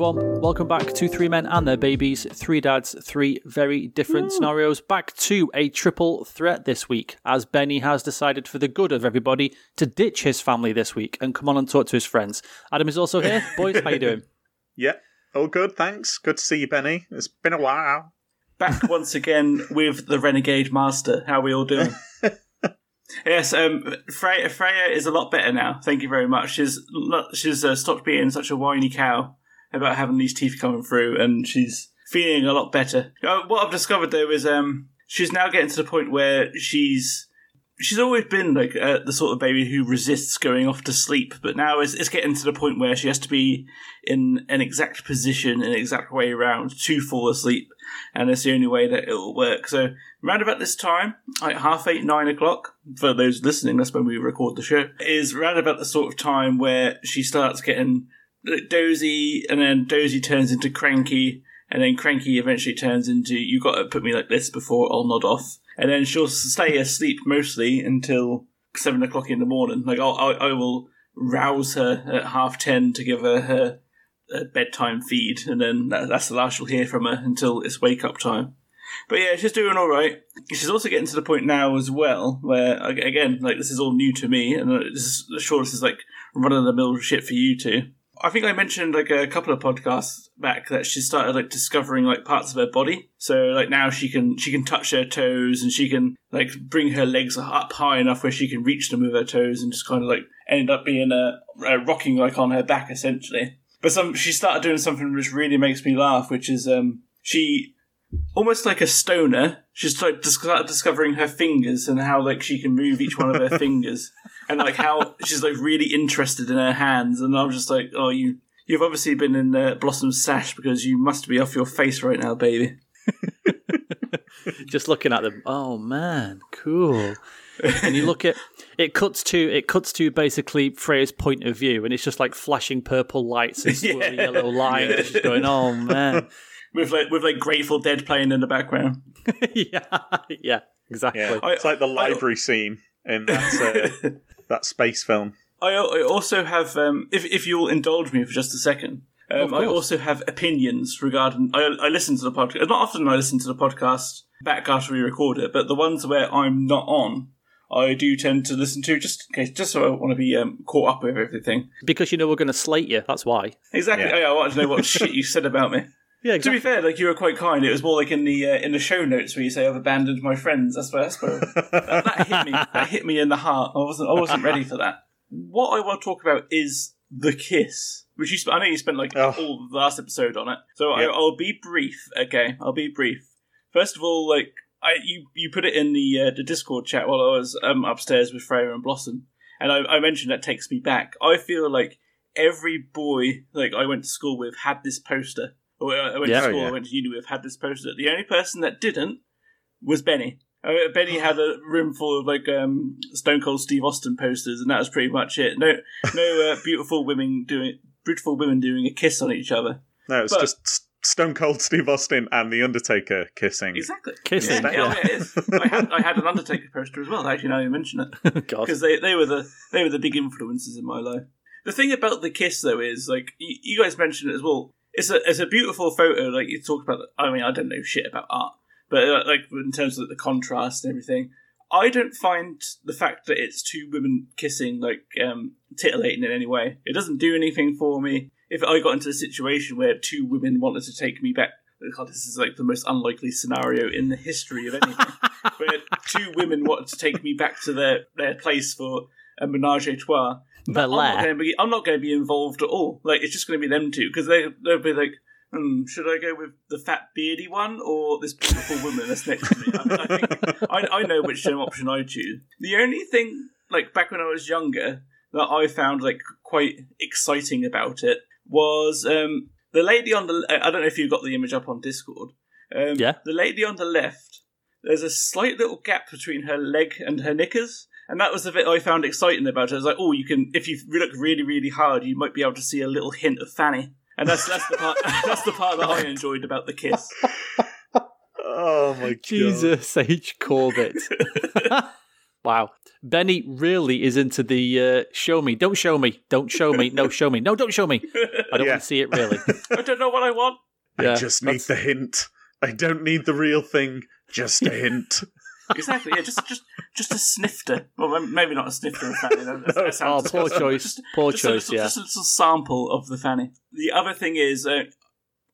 everyone. Welcome back to Three Men and Their Babies. Three dads, three very different scenarios. Back to a triple threat this week, as Benny has decided, for the good of everybody, to ditch his family this week and come on and talk to his friends. Adam is also here. Boys, how you doing? Yeah, all good, thanks. Good to see you, Benny. It's been a while. Back once again with the Renegade Master. How are we all doing? yes, um, Freya, Freya is a lot better now. Thank you very much. She's she's uh, stopped being such a whiny cow about having these teeth coming through, and she's feeling a lot better. Uh, what I've discovered though is um, she's now getting to the point where she's she's always been like uh, the sort of baby who resists going off to sleep, but now it's, it's getting to the point where she has to be in an exact position, an exact way around to fall asleep, and it's the only way that it will work. So, round about this time, like half eight, nine o'clock, for those listening, that's when we record the show, is round about the sort of time where she starts getting dozy, and then dozy turns into cranky. And then cranky eventually turns into you got to put me like this before I'll nod off, and then she'll stay asleep mostly until seven o'clock in the morning. Like I'll, I, I will rouse her at half ten to give her her uh, bedtime feed, and then that, that's the last you'll hear from her until it's wake up time. But yeah, she's doing all right. She's also getting to the point now as well where again, like this is all new to me, and uh, this is sure this is like run of the mill shit for you two. I think I mentioned like a couple of podcasts back that she started like discovering like parts of her body. So like now she can she can touch her toes and she can like bring her legs up high enough where she can reach them with her toes and just kind of like end up being a, a rocking like on her back essentially. But some she started doing something which really makes me laugh, which is um she almost like a stoner. She's like dis- discovering her fingers and how like she can move each one of her fingers, and like how she's like really interested in her hands. And I'm just like, oh, you you've obviously been in uh, Blossom's sash because you must be off your face right now, baby. Just looking at them. Oh man, cool. and you look at it cuts to it cuts to basically Freya's point of view, and it's just like flashing purple lights and swirly Yeah. yellow lines. Just going, oh man, With like with like Grateful Dead playing in the background. yeah, yeah, exactly. Yeah, I- it's like the I- library scene in that uh, that space film. I, I also have, um, if if you'll indulge me for just a second, um, I also have opinions regarding. I, I listen to the podcast. Not often I listen to the podcast back after we record it, but the ones where I'm not on, I do tend to listen to just in case, just so I don't want to be um, caught up with everything. Because you know we're going to slate you. That's why. Exactly. Yeah. Oh, I wanted to know what shit you said about me. Yeah, To be fair, like you were quite kind. It was more like in the uh, in the show notes where you say I've abandoned my friends. That's where that's where that, that hit me. That hit me in the heart. I wasn't I wasn't ready for that. What I want to talk about is the kiss, which you sp- I know you spent like Oh. all the last episode on it. So I, Yep. I'll be brief. Okay, I'll be brief. First of all, like I you you put it in the uh, the Discord chat while I was um, upstairs with Freya and Blossom, and I, I mentioned that takes me back. I feel like every boy like I went to school with had this poster. Or uh, I went Yeah. to Oh, school, yeah. I went to uni with had this poster. The only person that didn't was Benny. I mean, Benny had a room full of like um, Stone Cold Steve Austin posters, and that was pretty much it. No, no uh, beautiful women doing beautiful women doing a kiss on each other. No, it's But- just Stone Cold Steve Austin and the Undertaker kissing. Exactly, Kissing, Yeah, yeah. yeah. I had I had an Undertaker poster as well. Actually, now you mention it. Because they, they were the they were the big influences in my life. The thing about the kiss though is like you, you guys mentioned it as well. It's a it's a beautiful photo. Like you talked about. I mean, I don't know shit about art, but uh, like in terms of the contrast and everything, I don't find the fact that it's two women kissing like um, titillating in any way. It doesn't do anything for me. If I got into a situation where two women wanted to take me back. God, this is like the most unlikely scenario in the history of anything. where two women wanted to take me back to their, their place for a menage a trois. Bel I'm not going to be. I'm not going to be involved at all. Like it's just going to be them two because they they'll be like, hmm, should I go with the fat beardy one or this beautiful woman that's next to me? I, I think I, I know which option I choose. The only thing, like back when I was younger, that I found like quite exciting about it was um, the lady on the. I don't know if you got the image up on Discord. Um, Yeah. The lady on the left. There's a slight little gap between her leg and her knickers. And that was the bit I found exciting about it. I was like, oh, you can, if you look really, really hard, you might be able to see a little hint of Fanny. And that's that's the part that's the part that I enjoyed about the kiss. Oh my god. Jesus H. Corbett. Wow. Benny really is into the uh, show me, don't show me, don't show me, no, show me, no, don't show me. I don't Yeah. want to see it really. I don't know what I want. Yeah, I just need that's- the hint. I don't need the real thing, just a hint. Exactly. Yeah, just just just a snifter. Well, maybe not a snifter of fanny. That, that Oh, poor choice. Just, Poor just a choice, little, yeah. Just a little sample of the fanny. The other thing is, uh,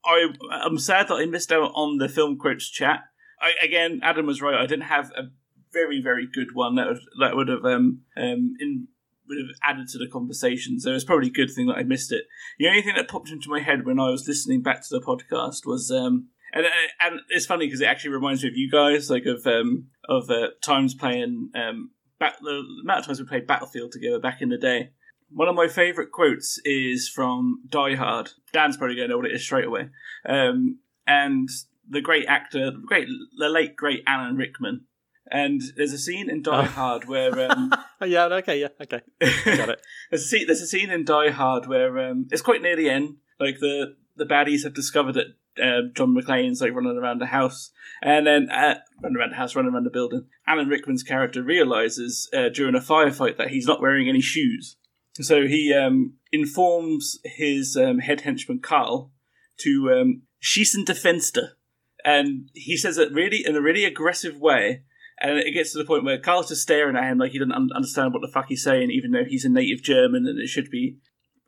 I I'm sad that I missed out on the film quotes chat. I, again, Adam was right. I didn't have a very very good one that would that would have um um in would have added to the conversation. So it's probably a good thing that I missed it. The only thing that popped into my head when I was listening back to the podcast was um and and it's funny because it actually reminds me of you guys, like of um of uh, times playing um back the amount of times we played Battlefield together back in the day. One of my favourite quotes is from Die Hard. Dan's probably going to know what it is straight away. Um, and the great actor, the great, the late great Alan Rickman. And there's a scene in Die Oh. Hard where um, yeah, okay, yeah, okay. Got it. there's, a scene, there's a scene in Die Hard where um, it's quite near the end. Like the the baddies have discovered that uh, John McClane's like running around the house, and then uh, running around the house, running around the building. Alan Rickman's character realizes uh, during a firefight that he's not wearing any shoes, so he um, informs his um, head henchman Carl to um, schießen die Fenster, and he says it really in a really aggressive way. And it gets to the point where Carl's just staring at him like he doesn't un- understand what the fuck he's saying, even though he's a native German and it should be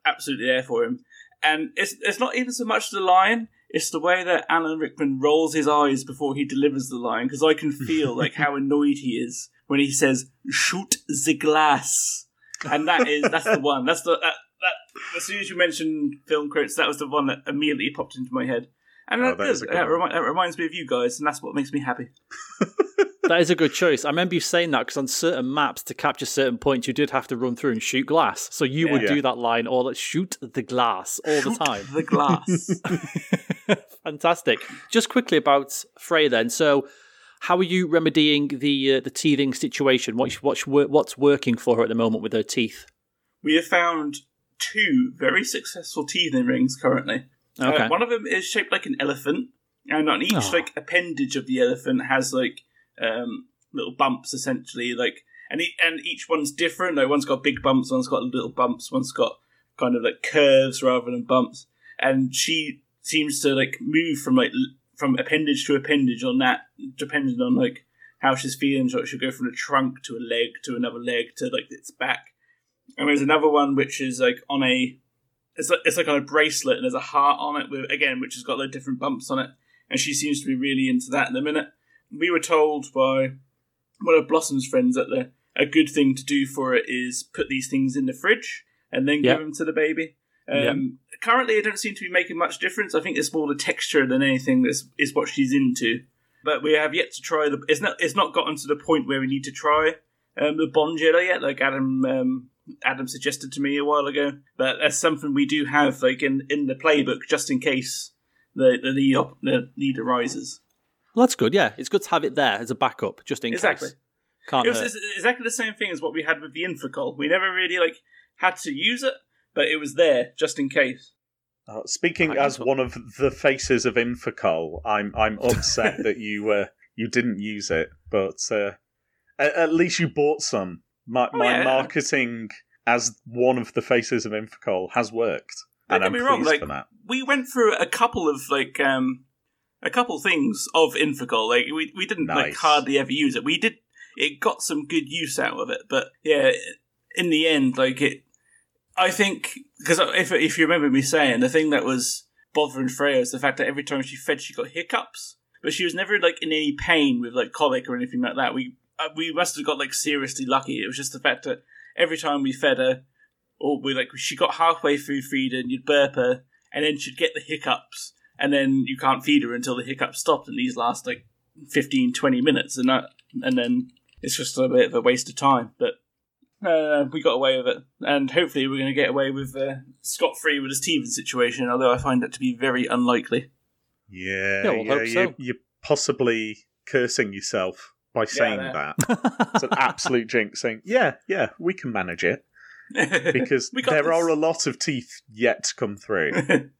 absolutely there for him. And it's it's not even so much the line; it's the way that Alan Rickman rolls his eyes before he delivers the line, because I can feel like how annoyed he is when he says "shoot the glass," and that is that's the one. That's the that, that as soon as you mentioned film quotes, that was the one that immediately popped into my head. And Oh, that, that that, remi- that reminds me of you guys, and that's what makes me happy. That is a good choice. I remember you saying that because on certain maps, to capture certain points, you did have to run through and shoot glass. So you would Yeah. do that line or shoot the glass all Shoot the time. the glass. Fantastic. Just quickly about Frey then. So, how are you remedying the uh, the teething situation? What's what's what's working for her at the moment with her teeth? we have found two very successful teething rings currently. Okay. Uh, one of them is shaped like an elephant, and on each Oh. like appendage of the elephant has like um, little bumps, essentially. Like, and and each one's different. Like, one's got big bumps, one's got little bumps, one's got kind of like curves rather than bumps. And she seems to like move from like from appendage to appendage on that, depending on like how she's feeling. So she'll go from the trunk to a leg to another leg to like its back. And there's another one which is like on a it's like, it's like on a bracelet and there's a heart on it with again which has got like different bumps on it and she seems to be really into that in the minute we were told by one of blossom's friends that the a good thing to do for it is put these things in the fridge and then Yep. give them to the baby um, Yep. currently it don't seem to be making much difference i think it's more the texture than anything that's is what she's into but we have yet to try the it's not it's not gotten to the point where we need to try um, the Bonjela yet like adam um, Adam suggested to me a while ago. But that's something we do have, like in, in the playbook, just in case the the need the need arises. Well, that's good. Yeah, it's good to have it there as a backup, just in Exactly. case. Can't It was hurt. it's exactly the same thing as what we had with the Infacol. We never really like had to use it, but it was there just in case. Uh, speaking as can- one of the faces of Infacol, I'm I'm upset that you uh, you didn't use it, but uh, at, at least you bought some. My Oh, my yeah. marketing as one of the faces of Infacol has worked, Don't and get I'm me pleased wrong, like for that. we went through a couple of like um a couple things of Infacol. Like we we didn't like hardly ever use it. We did it got some good use out of it, but yeah, in the end, like it, I think because if if you remember me saying the thing that was bothering Freya is the fact that every time she fed, she got hiccups, but she was never like in any pain with like colic or anything like that. We uh, we must have got like seriously lucky. It was just the fact that every time we fed her, or we like she got halfway through feeding, you'd burp her, and then she'd get the hiccups, and then you can't feed her until the hiccups stopped, and these last like 15, 20 minutes, and that, and then it's just a bit of a waste of time. But uh, we got away with it, and hopefully we're going to get away with uh, scot free with this Steven situation. Although I find that to be very unlikely. Yeah, Yeah, we'll yeah, hope you, so. you're possibly cursing yourself by saying that. that. It's an absolute jinx jinxing. Yeah, yeah, we can manage it because there this. are a lot of teeth yet to come through.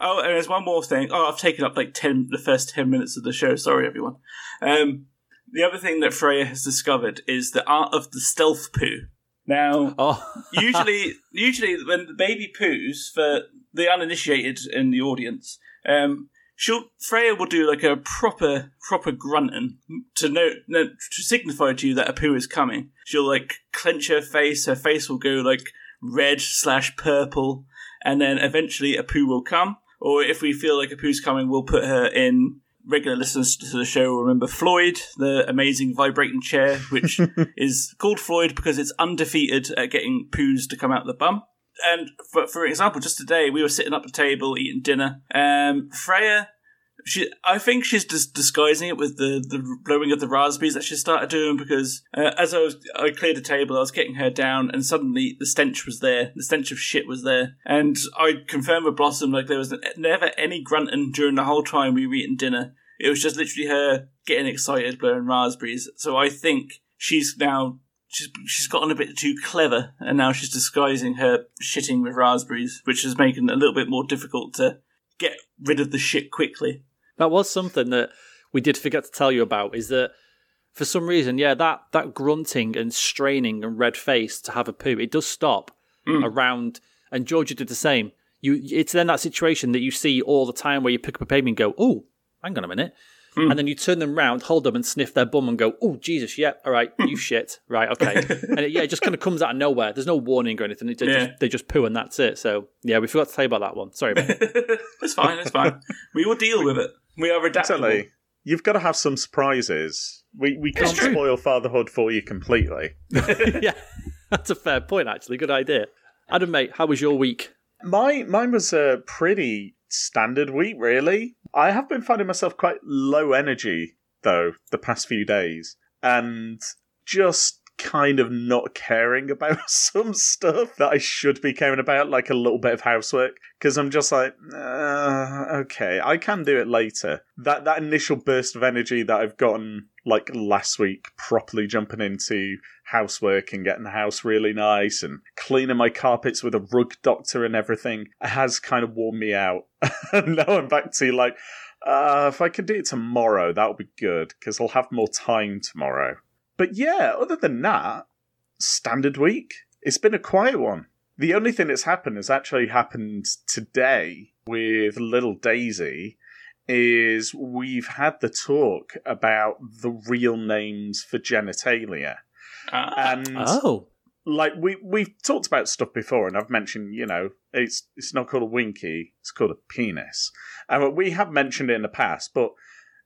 oh, and there's one more thing. Oh, I've taken up like ten the first ten minutes of the show. Sorry, everyone. Um, the other thing that Freya has discovered is the art of the stealth poo. Now, Oh, usually, usually when the baby poos for the uninitiated in the audience, um, she'll Freya will do like a proper proper grunting to know no, to signify to you that a poo is coming. She'll like clench her face. Her face will go like red slash purple, and then eventually a poo will come. Or if we feel like a poo's coming, we'll put her in. Regular listeners to the show will remember Floyd, the amazing vibrating chair, which is called Floyd because it's undefeated at getting poos to come out the bum. And for, for example, just today we were sitting up at the table eating dinner. Um, Freya, she, I think she's just disguising it with the, the blowing of the raspberries that she started doing because uh, as I was I cleared the table, I was getting her down, and suddenly the stench was there. The stench of shit was there, and I confirmed with Blossom like there was never any grunting during the whole time we were eating dinner. It was just literally her getting excited, blowing raspberries. So I think she's now she's she's gotten a bit too clever, and now she's disguising her shitting with raspberries, which is making it a little bit more difficult to get rid of the shit quickly. That was something that we did forget to tell you about. Is that for some reason, yeah, that that grunting and straining and red face to have a poo, it does stop mm. around. And Georgia did the same. You, it's then that situation that you see all the time where you pick up a baby and go, "Oh, hang on a minute," mm. and then you turn them round, hold them, and sniff their bum and go, "Oh, Jesus, yeah, all right, you shit, right, okay," and it, yeah, it just kind of comes out of nowhere. There's no warning or anything. They, Yeah. just, they just poo and that's it. So yeah, we forgot to tell you about that one. Sorry, about it. it's fine, it's fine. We will deal with it. We are adaptable. Exactly. You've got to have some surprises. We we can't true. spoil fatherhood for you completely. yeah, that's a fair point. Actually, good idea. Adam, mate, how was your week? My mine was a pretty standard week, really. I have been finding myself quite low energy though the past few days, and just kind of not caring about some stuff that I should be caring about, like a little bit of housework, because I'm just like, uh, okay, I can do it later. That that initial burst of energy that I've gotten like last week, properly jumping into housework and getting the house really nice and cleaning my carpets with a rug doctor and everything has kind of worn me out. now I'm back to like, uh, if I could do it tomorrow, that would be good because I'll have more time tomorrow. But yeah, other than that, standard week. It's been a quiet one. The only thing that's happened has actually happened today with little Daisy is we've had the talk about the real names for genitalia. Ah, And Oh, like we we've talked about stuff before, and I've mentioned, you know, it's it's not called a winky, it's called a penis, and we have mentioned it in the past, but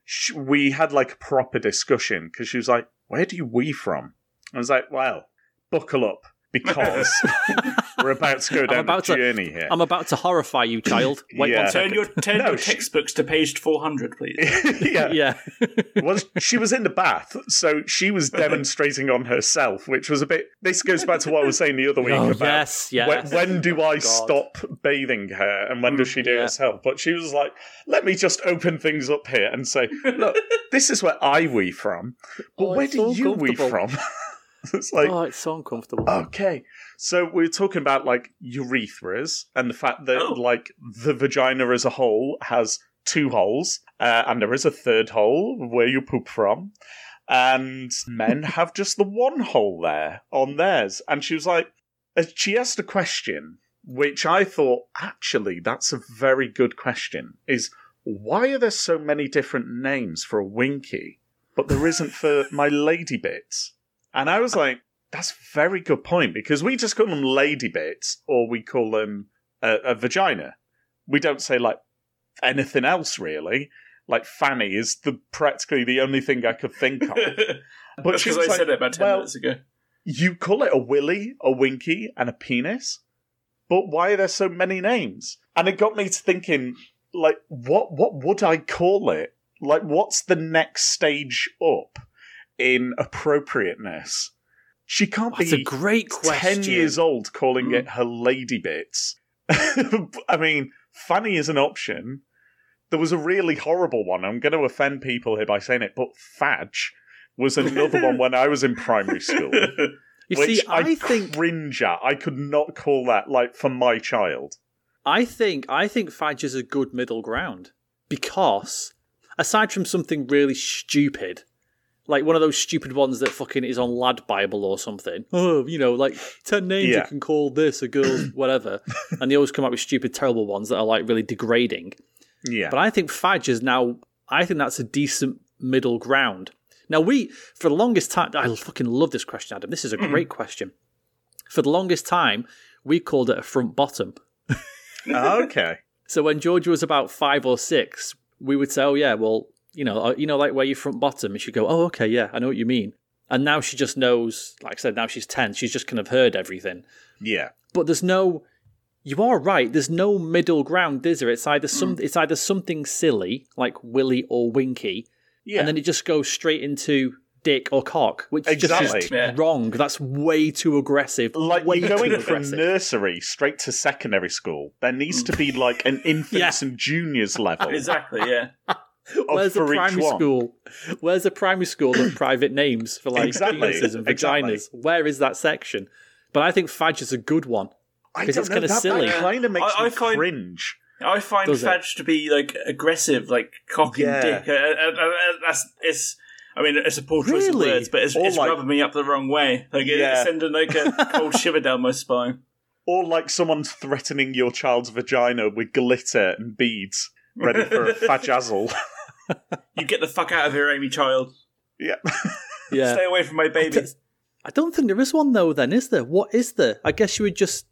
sh- we had like a proper discussion because she was like, "Where do you wee from?" I was like, "Well, buckle up." Because we're about to go down about the to- journey here. I'm about to horrify you, child. Wait Yeah. one turn your turn No, your she- textbooks to page four hundred, please. yeah. Yeah. well, she was in the bath, so she was demonstrating on herself, which was a bit. This goes back to what I was saying the other week Oh, about yes, when, yes. when do I oh, God. stop bathing her and when does mm, she do yeah. herself? But she was like, let me just open things up here and say, look, this is where I wee from, but Oh, where do so you wee from? Uncomfortable. it's like, oh, it's so uncomfortable. Okay. So we're talking about like urethras and the fact that Oh. like the vagina as a whole has two holes, uh, and there is a third hole where you poop from. And men have just the one hole there on theirs. And she was like, uh, she asked a question, which I thought, actually, that's a very good question. Is why are there so many different names for a winky, but there isn't for my lady bits? And I was like, that's a very good point because we just call them lady bits or we call them a, a vagina. We don't say like anything else really. Like fanny is the practically the only thing I could think of. But she Because I like, said it about ten well, minutes ago. you call it a willy, a winky, and a penis, but why are there so many names? And it got me to thinking, like, what what would I call it? Like, what's the next stage up in appropriateness? She can't That's be a great question. ten years old calling Mm. it her lady bits. I mean, funny is an option. There was a really horrible one. I'm going to offend people here by saying it, but fadge was another one when I was in primary school. You which see, I, think cringe at. I could not call that like for my child. I think I think fudge is a good middle ground because aside from something really stupid, like one of those stupid ones that fucking is on Lad Bible or something. Oh, you know, like ten names Yeah. you can call this a girl's whatever, and they always come up with stupid, terrible ones that are like really degrading. Yeah. But I think Fadge is now. I think that's a decent middle ground. Now we, for the longest time, I fucking love this question, Adam. This is a great question. For the longest time, we called it a front bottom. okay. So when Georgia was about five or six, we would say, "Oh yeah, well, you know, uh, you know, like where you front bottom," and she'd go, "Oh okay, yeah, I know what you mean." And now she just knows. Like I said, now she's ten. She's just kind of heard everything. Yeah. But there's no. You are right. There's no middle ground, is there? It's either some. Mm. It's either something silly like Willy or Winky, Yeah. and then it just goes straight into Dick or Cock, which just is Yeah. wrong. That's way too aggressive. like way going from aggressive. nursery straight to secondary school, there needs to be like an infants Yeah. and juniors level. Exactly, yeah. of Where's the primary one. school? Where's the primary school of private names for like Exactly, penises and exactly. vaginas? Where is that section? But I think Fadge is a good one. I 'Cause don't it's kinda silly. That kind of makes I- I me find- cringe. I find Does it? To be like aggressive, like cock and Yeah. dick. Uh, uh, uh, uh, that's it's. I mean, it's a poor choice Really? of words, but it's, it's like- rubbing me up the wrong way. Like Yeah. it's sending like a cold shiver down my spine. Or like someone's threatening your child's vagina with glitter and beads, ready for a vajazzle. You get the fuck out of here, Amy Child. yeah. Yeah. Stay away from my baby. I don't think there is one though. Then is there? What is there? I guess you would just.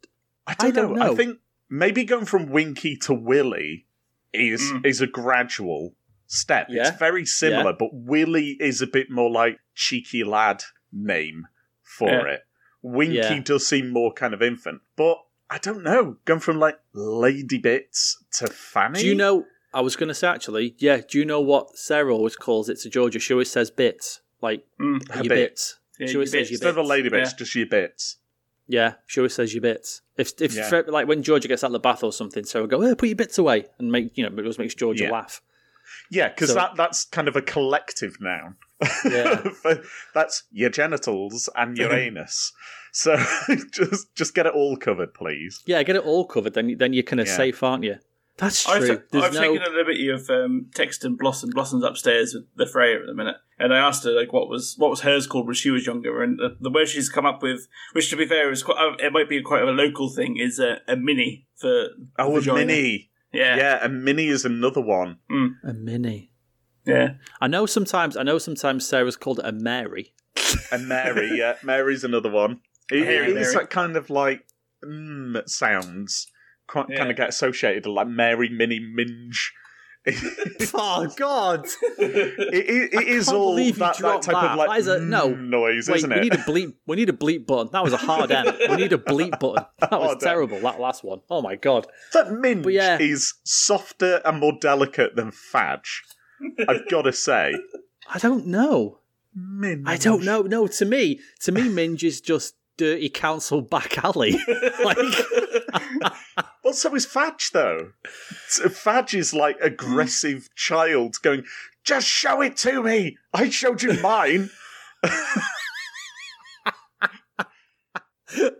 I don't, I don't know. know. I think maybe going from Winky to Willy is Mm. is a gradual step. Yeah. It's very similar, but Willy is a bit more like cheeky lad name for Yeah. it. Winky Yeah. does seem more kind of infant, but I don't know. Going from like Lady Bits to Fanny. Do you know? I was going to say actually. Yeah. Do you know what Sarah always calls it to Georgia? She always says bits, like Mm. Her your bits. bits. Yeah, she always your says your bits. Instead of bits. Lady Bits, Yeah. just your bits. Yeah, she always says your bits. If if Yeah. like when Georgia gets out of the bath or something, Sarah will go, "Hey, put your bits away," and make you know, it always makes Georgia Yeah. laugh. Yeah, because So- that that's kind of a collective noun. Yeah. that's your genitals and your anus. So just just get it all covered, please. Yeah, get it all covered. Then then you're kind of Yeah. safe, aren't you? That's true. I've, ta- There's I've no. taken a liberty of um, texting Blossom. Blossom's upstairs with the Freya at the minute, and I asked her like what was what was hers called when she was younger, and the, the word she's come up with, which to be fair is quite, uh, it might be quite a local thing, is a, a mini for Oh, a mini. Yeah, Yeah, a mini is another one. a mini. Yeah. I know sometimes. I know sometimes Sarah's called a Mary. And Mary, yeah, Mary's another one. It, Hairy it is Mary. that kind of like mm, sounds quite Yeah. kind of get associated with like Mary Mini Minge. it, oh God! it, it is all believe you that, that dropped type that. of like That is a- no. mm noise, Wait, isn't we it? need a bleep. We need a bleep button. That was a hard end. We need a bleep button. That was Oh, damn. terrible. That last one. Oh my God! That minge yeah. is softer and more delicate than fadge. I've got to say, I don't know. minge. I don't know. No, to me, to me, Minge is just dirty council back alley. like, Well, so is fadge though. So fadge is like aggressive child going, "Just show it to me. I showed you mine."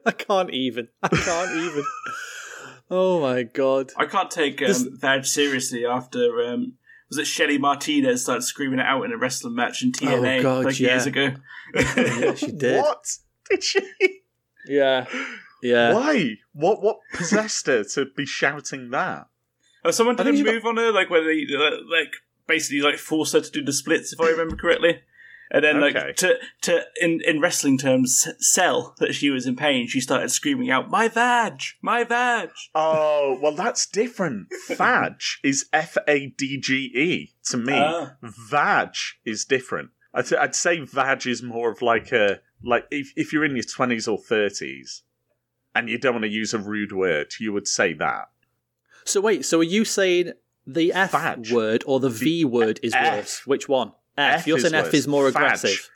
I can't even. I can't even. Oh my god. I can't take This- um, Vag seriously after um, was it Shelly Martinez started screaming it out in a wrestling match in TNA Oh, God, like yeah. years ago. Yeah, she did. What did she? Yeah. Yeah. Why? What? What possessed her to be shouting that? Oh, someone I did a think she move on her, like where they uh, like basically like forced her to do the splits, if I remember correctly. And then, Okay. like to to in in wrestling terms, sell that she was in pain. She started screaming out, "My vag, my vag!" Oh, well, that's different. Fadge is F A D G E to me. Ah. Vag is different. I'd, I'd say vag is more of like a like if if you're in your twenties or thirties and you don't want to use a rude word, you would say that. So wait, so are you saying the F Fadge. word or the V word is F. worse? Which one? F. F You're is saying F is more Fadge. aggressive.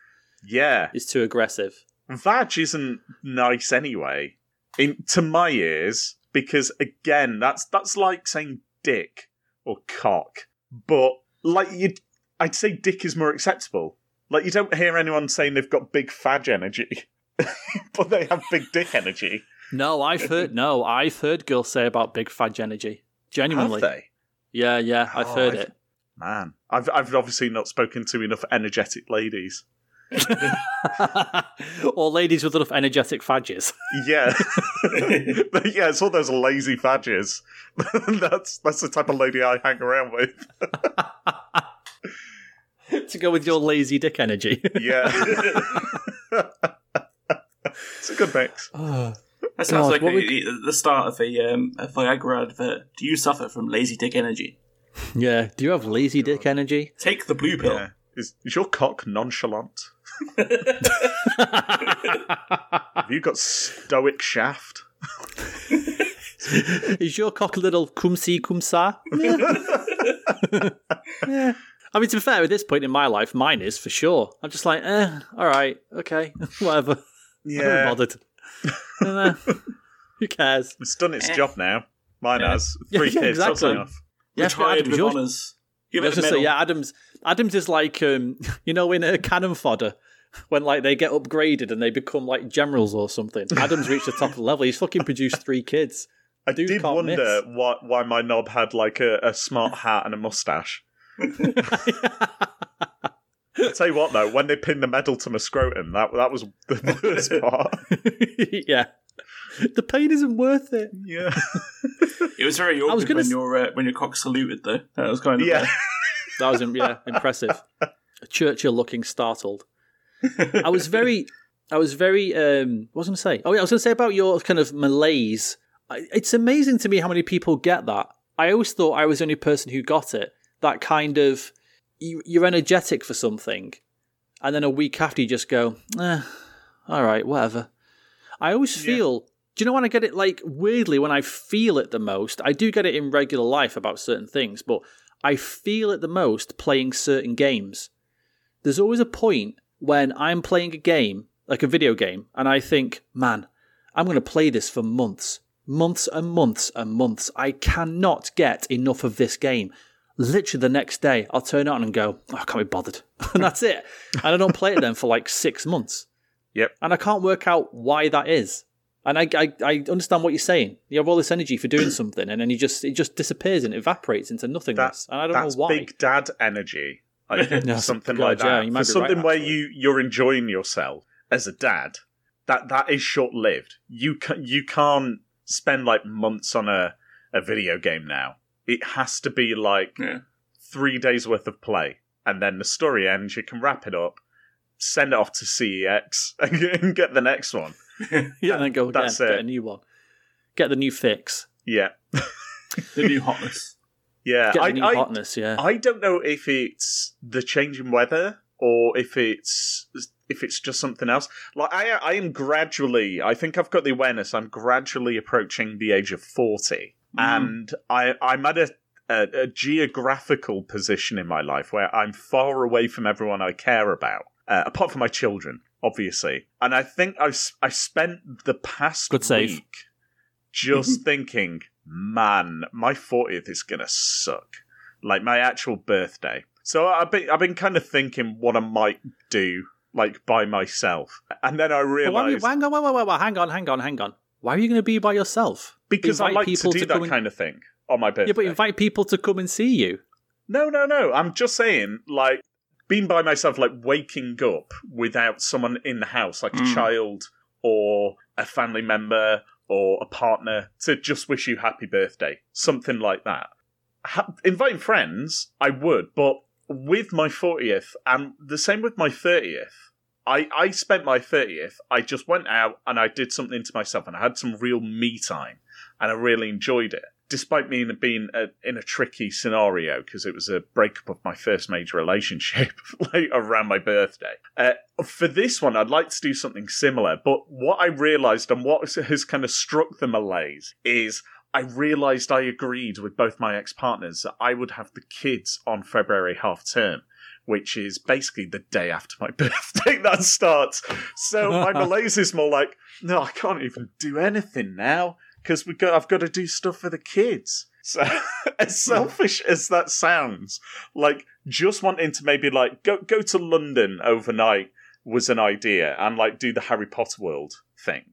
Yeah, Is too aggressive. vag isn't nice anyway, in to my ears, because again, that's that's like saying dick or cock, but like you, I'd say dick is more acceptable. Like you don't hear anyone saying they've got big fag energy, but they have big dick energy. No, I've heard. No, I've heard girls say about big fudge energy. Genuinely. Have they? Yeah, yeah, I've Oh, heard I've- it. Man, I've I've obviously not spoken to enough energetic ladies. or ladies with enough energetic fadges. Yeah, But yeah, it's all those lazy fadges. that's that's the type of lady I hang around with. to go with your lazy dick energy. Yeah, it's a good mix. That sounds God, like a, would- the start of a, um, a Viagra advert. Do you suffer from lazy dick energy? Yeah. Do you have lazy dick energy? Take the blue pill. Yeah. Is, is your cock nonchalant? Have you got stoic shaft? Is your cock a little kumsi kumsa? yeah. I mean, to be fair, at this point in my life, mine is for sure. I'm just like, eh, all right, okay, whatever. I'm not Yeah, bothered. Eh, Who cares? it's done its Eh. job now. Mine Yeah. has three yeah, kids. That's exactly. enough. Yeah, Retired Adams, with yours- honours. Give it the just say, yeah, Adams. Adams is like, um, you know, in a cannon fodder when like they get upgraded and they become like generals or something. Adams reached the top of the level. He's fucking produced three kids. I Dude did wonder miss. why, why my knob had like a, a smart hat and a mustache. I'll tell you what though, when they pinned the medal to my scrotum, that that was the worst part. yeah, the pain isn't worth it. Yeah, It was very awkward gonna when s- your uh, when your cock saluted though. That was kind of yeah. uh, That was yeah impressive. Churchill looking startled. I was very, I was very. Um, what was I going to say? Oh yeah, I was going to say about your kind of malaise. It's amazing to me how many people get that. I always thought I was the only person who got it. That kind of you, you're energetic for something, and then a week after you just go, eh, all right, whatever. I always feel. Do you know when I get it? Like weirdly, when I feel it the most, I do get it in regular life about certain things, but I feel it the most playing certain games. There's always a point when I'm playing a game, like a video game, and I think, man, I'm going to play this for months, months and months and months. I cannot get enough of this game. Literally the next day, I'll turn it on and go, oh, I can't be bothered. and that's it. And I don't play it then for like six months. Yep. And I can't work out why that is. And I, I, I understand what you're saying. You have all this energy for doing something, and then you just it just disappears and evaporates into nothingness. That, and I don't know why. big dad energy. I think something God, like yeah, that. you might For be right, something where actually. you you're enjoying yourself as a dad, that that is short lived. You can you can't spend like months on a a video game now. It has to be like yeah. three days worth of play, and then the story ends. You can wrap it up, send it off to CEX, and get the next one. yeah, and then go again, That's get it. a new one, get the new fix, Yeah, The new hotness. yeah. get the I, new I, hotness. Yeah, I don't know if it's the changing weather or if it's if it's just something else. Like I, I am gradually. I think I've got the awareness. I'm gradually approaching the age of forty, and I, I'm at a, a, a geographical position in my life where I'm far away from everyone I care about, uh, apart from my children, obviously. And I think I've s- I spent the past Good save. week just thinking, man, my fortieth is gonna suck like my actual birthday. So I've been I've been kind of thinking what I might do like by myself, and then I But why are you, realized hang on, wait, wait, wait, wait, hang on, hang on, hang on. Why are you going to be by yourself? because I invite like to people do to that and- kind of thing on my birthday. Yeah, but invite people to come and see you. no, no, no. I'm just saying, like being by myself, like waking up without someone in the house, like a Mm. child or a family member or a partner, to just wish you happy birthday, something like that. Ha- inviting friends, I would, but with my 40th and the same with my 30th, I, I spent my 30th, I just went out and I did something to myself and I had some real me time and I really enjoyed it. Despite me being a, in a tricky scenario because it was a breakup of my first major relationship like around my birthday. Uh, for this one, I'd like to do something similar, but what I realised and what has kind of struck the malaise is I realised I agreed with both my ex partners that I would have the kids on February half term, which is basically the day after my birthday that starts. So my malaise is more like, no, I can't even do anything now because we got I've got to do stuff for the kids. So as selfish as that sounds, like just wanting to maybe like go go to London overnight was an idea and like do the Harry Potter world thing.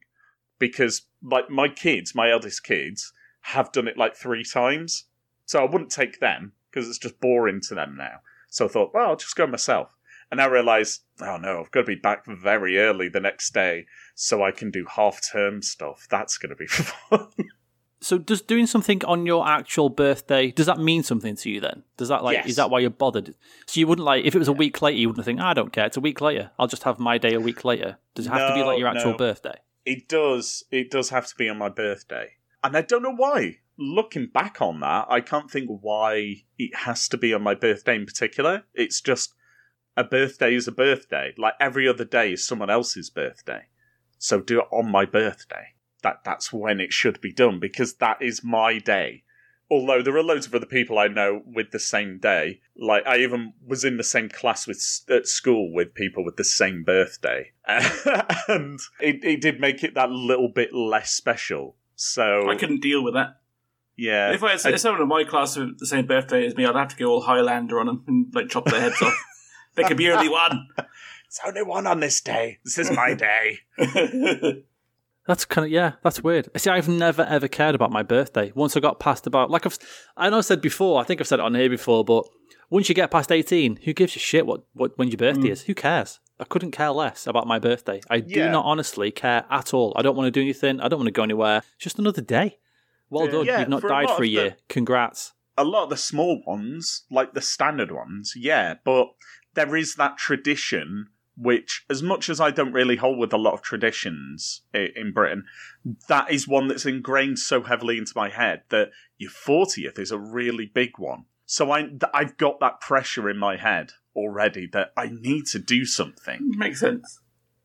Because like my kids, my eldest kids, have done it like three times. So I wouldn't take them because it's just boring to them now. So I thought, well, I'll just go myself. And I realised, oh no, I've got to be back very early the next day so I can do half term stuff. That's going to be fun. So does doing something on your actual birthday does that mean something to you then? Does that like Yes. is that why you're bothered? So you wouldn't like if it was a week later you wouldn't think "Ah, I don't care it's a week later I'll just have my day a week later. Does it have to be like your actual no. birthday? It does. It does have to be on my birthday. And I don't know why. Looking back on that, I can't think why it has to be on my birthday in particular. It's just a birthday is a birthday. Like every other day is someone else's birthday. So do it on my birthday. That that's when it should be done because that is my day. Although there are loads of other people I know with the same day. Like I even was in the same class with at school with people with the same birthday, and it, it did make it that little bit less special. So I couldn't deal with that. yeah, If I had I- someone in my class with the same birthday as me, I'd have to go all Highlander on them and like chop their heads off. There could be only one. It's only one on this day. This is my day. That's kind of yeah, that's weird. See, I've never ever cared about my birthday. Once I got past about like I've I know I said before, I think I've said it on here before, but once you get past eighteen, who gives a shit what, what when your birthday mm. is? Who cares? I couldn't care less about my birthday. I do Yeah. not honestly care at all. I don't want to do anything. I don't want to go anywhere. It's just another day. Well done. Yeah, You've not for died lot for a of the- year. Congrats. a lot of the small ones, like the standard ones, yeah, but there is that tradition which, as much as I don't really hold with a lot of traditions in Britain, that is one that's ingrained so heavily into my head that your 40th is a really big one. So I, I've got that pressure in my head already that I need to do something. Makes sense.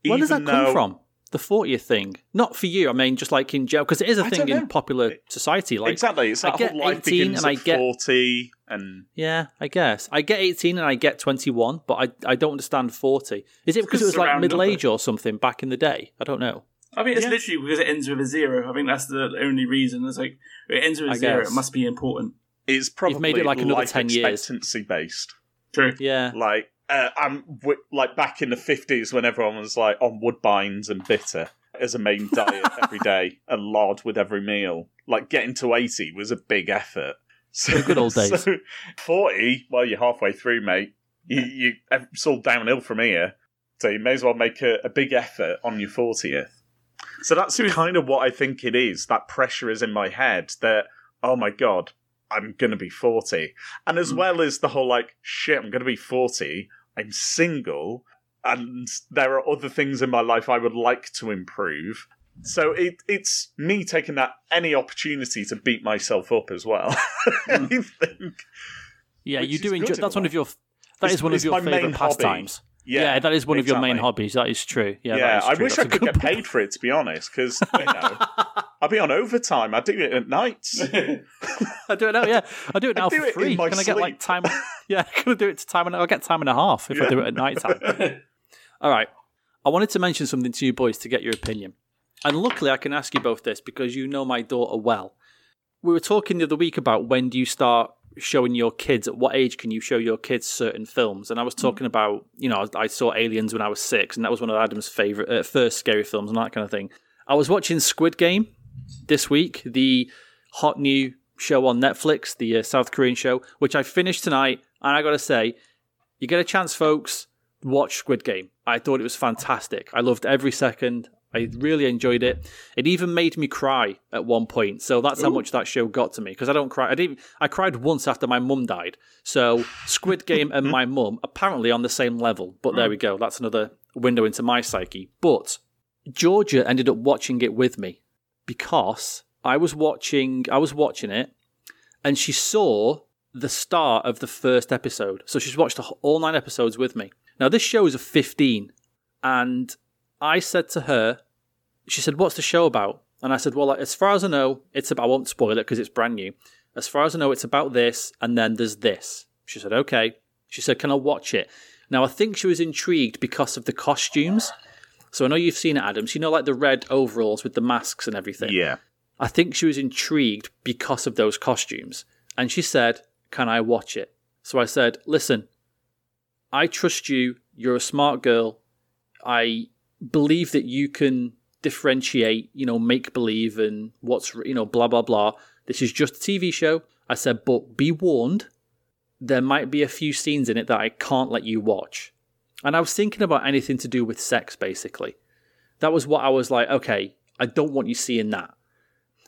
Where does that even come though- from? The 40th thing. Not for you. I mean, just like in jail, because it is a I thing in popular society. Like, exactly, it's I get whole life 18 begins and I get- 40 and Yeah, I guess. I get 18 and I get 21, but I, I don't understand 40. Is it because it was like middle number. age or something back in the day? I don't know. I mean, it's Yeah. literally because it ends with a zero. I think that's the only reason. It's like it ends with a I zero. guess. It must be important. it's probably made it like another life 10 years. expectancy based. True. Yeah. Like uh, I'm w- like back in the fifties when everyone was like on woodbines and bitter as a main diet every day and lard with every meal. Like getting to eighty was a big effort. So, good old days. So Forty, well, you're halfway through, mate. You, you it's all downhill from here. So you may as well make a, a big effort on your fortieth. So that's kind of what I think it is. That pressure is in my head that oh my god, I'm going to be 40. And as well as the whole like, shit, I'm going to be 40, I'm single, and there are other things in my life I would like to improve. So it, it's me taking that any opportunity to beat myself up as well. Hmm. Anything. Yeah, Which you do enjoy That's one way. of your. That It's- is one of your my main favorite pastimes. Yeah, Yeah, that is one of your main hobbies. That is true. Yeah, Yeah, is I wish That's I could get point. paid for it, to be honest, because, you know, I'll be on overtime. I do it at nights. I do it now. Yeah, I do it now do for it free. my Can I get like time? Yeah, can I do it to time? And I'll get time and a half if I do it at night time. All right. I wanted to mention something to you boys to get your opinion. And luckily, I can ask you both this because you know my daughter well. We were talking the other week about when do you start showing your kids, at what age can you show your kids certain films? And I was talking about, you know, I saw Aliens when I was six, and that was one of Adam's favorite, uh, first scary films and that kind of thing. I was watching Squid Game this week, the hot new show on Netflix, the uh, South Korean show, which I finished tonight. And I got to say, you get a chance, folks, watch Squid Game. I thought it was fantastic. I loved every second. I really enjoyed it. It even made me cry at one point. So that's how much that show got to me. Because I don't cry. I didn't. I cried once after my mum died. So Squid Game and my mum apparently on the same level. But there we go. That's another window into my psyche. But Georgia ended up watching it with me because I was watching. I was watching it, and she saw the start of the first episode. So she's watched all nine episodes with me. Now this show is a fifteen, and I said to her, she said, "What's the show about?" And I said, "Well, as far as I know, it's about. I won't spoil it because it's brand new. As far as I know, it's about this, and then there's this." She said, "Okay." She said, "Can I watch it?" Now I think she was intrigued because of the costumes. So I know you've seen it, Adams. You know, like the red overalls with the masks and everything. yeah. I think she was intrigued because of those costumes. And she said, Can I watch it? So I said, Listen, I trust you. You're a smart girl. I believe that you can differentiate, you know, make believe and what's, you know, blah, blah, blah. This is just a TV show. I said, But be warned, there might be a few scenes in it that I can't let you watch. And I was thinking about anything to do with sex, basically. That was what I was like, okay, I don't want you seeing that.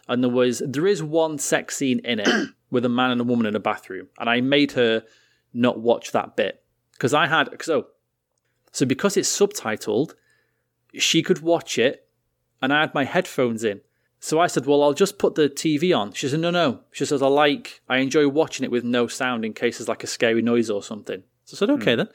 And there was there is one sex scene in it with a man and a woman in a bathroom, and I made her not watch that bit because I had so oh, so because it's subtitled, she could watch it, and I had my headphones in. So I said, "Well, I'll just put the TV on." She said, "No, no." She says, "I like, I enjoy watching it with no sound in case there's like a scary noise or something." So I said, "Okay hmm. then."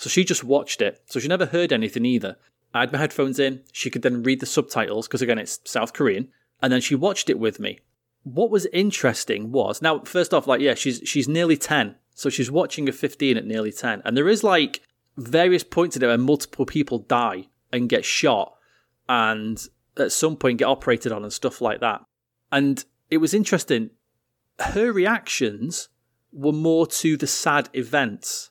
So she just watched it. So she never heard anything either. I had my headphones in. She could then read the subtitles because again, it's South Korean, and then she watched it with me. What was interesting was now, first off, like yeah, she's she's nearly ten, so she's watching a fifteen at nearly ten, and there is like various points in it where multiple people die and get shot, and at some point get operated on and stuff like that. And it was interesting. Her reactions were more to the sad events.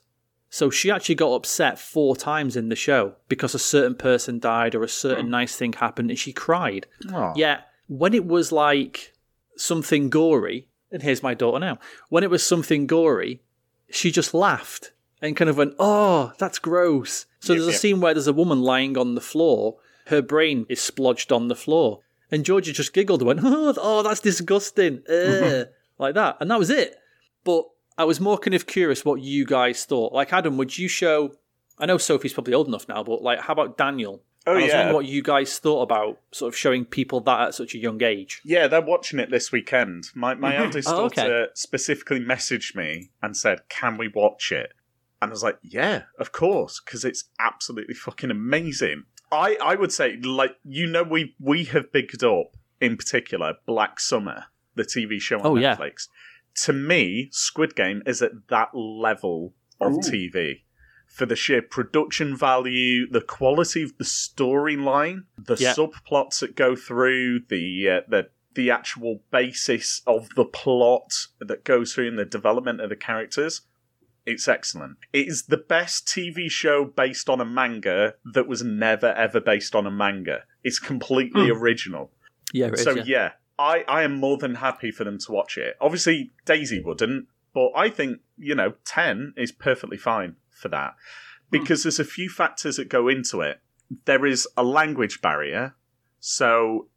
So she actually got upset four times in the show because a certain person died or a certain hmm. nice thing happened and she cried. Aw. Yeah, when it was like something gory, and here's my daughter now. When it was something gory, she just laughed and kind of went, "Oh, that's gross." So Yep, there's a yep. scene where there's a woman lying on the floor, her brain is splodged on the floor, and Georgia just giggled and went, "Oh, oh that's disgusting," Ugh," like that, and that was it. But I was more kind of curious what you guys thought. Like Adam, would you show? I know Sophie's probably old enough now, but like, how about Daniel? Oh, I was yeah. wondering what you guys thought about sort of showing people that at such a young age. Yeah, they're watching it this weekend. My my eldest Oh, okay. daughter specifically messaged me and said, "Can we watch it?" And I was like, "Yeah, of course," because it's absolutely fucking amazing. I I would say, like you know, we we have bigged up in particular Black Summer, the TV show on Oh, yeah. Netflix. To me, Squid Game is at that level of Ooh. TV. For the sheer production value, the quality of the storyline, the Yeah. subplots that go through, the uh, the the actual basis of the plot that goes through and the development of the characters, it's excellent. It is the best TV show based on a manga that was never ever based on a manga. It's completely original. Yeah, it is, so yeah. yeah, I, I am more than happy for them to watch it. Obviously, Daisy wouldn't, but I think you know ten is perfectly fine for that hmm. because there's a few factors that go into it. There is a language barrier, so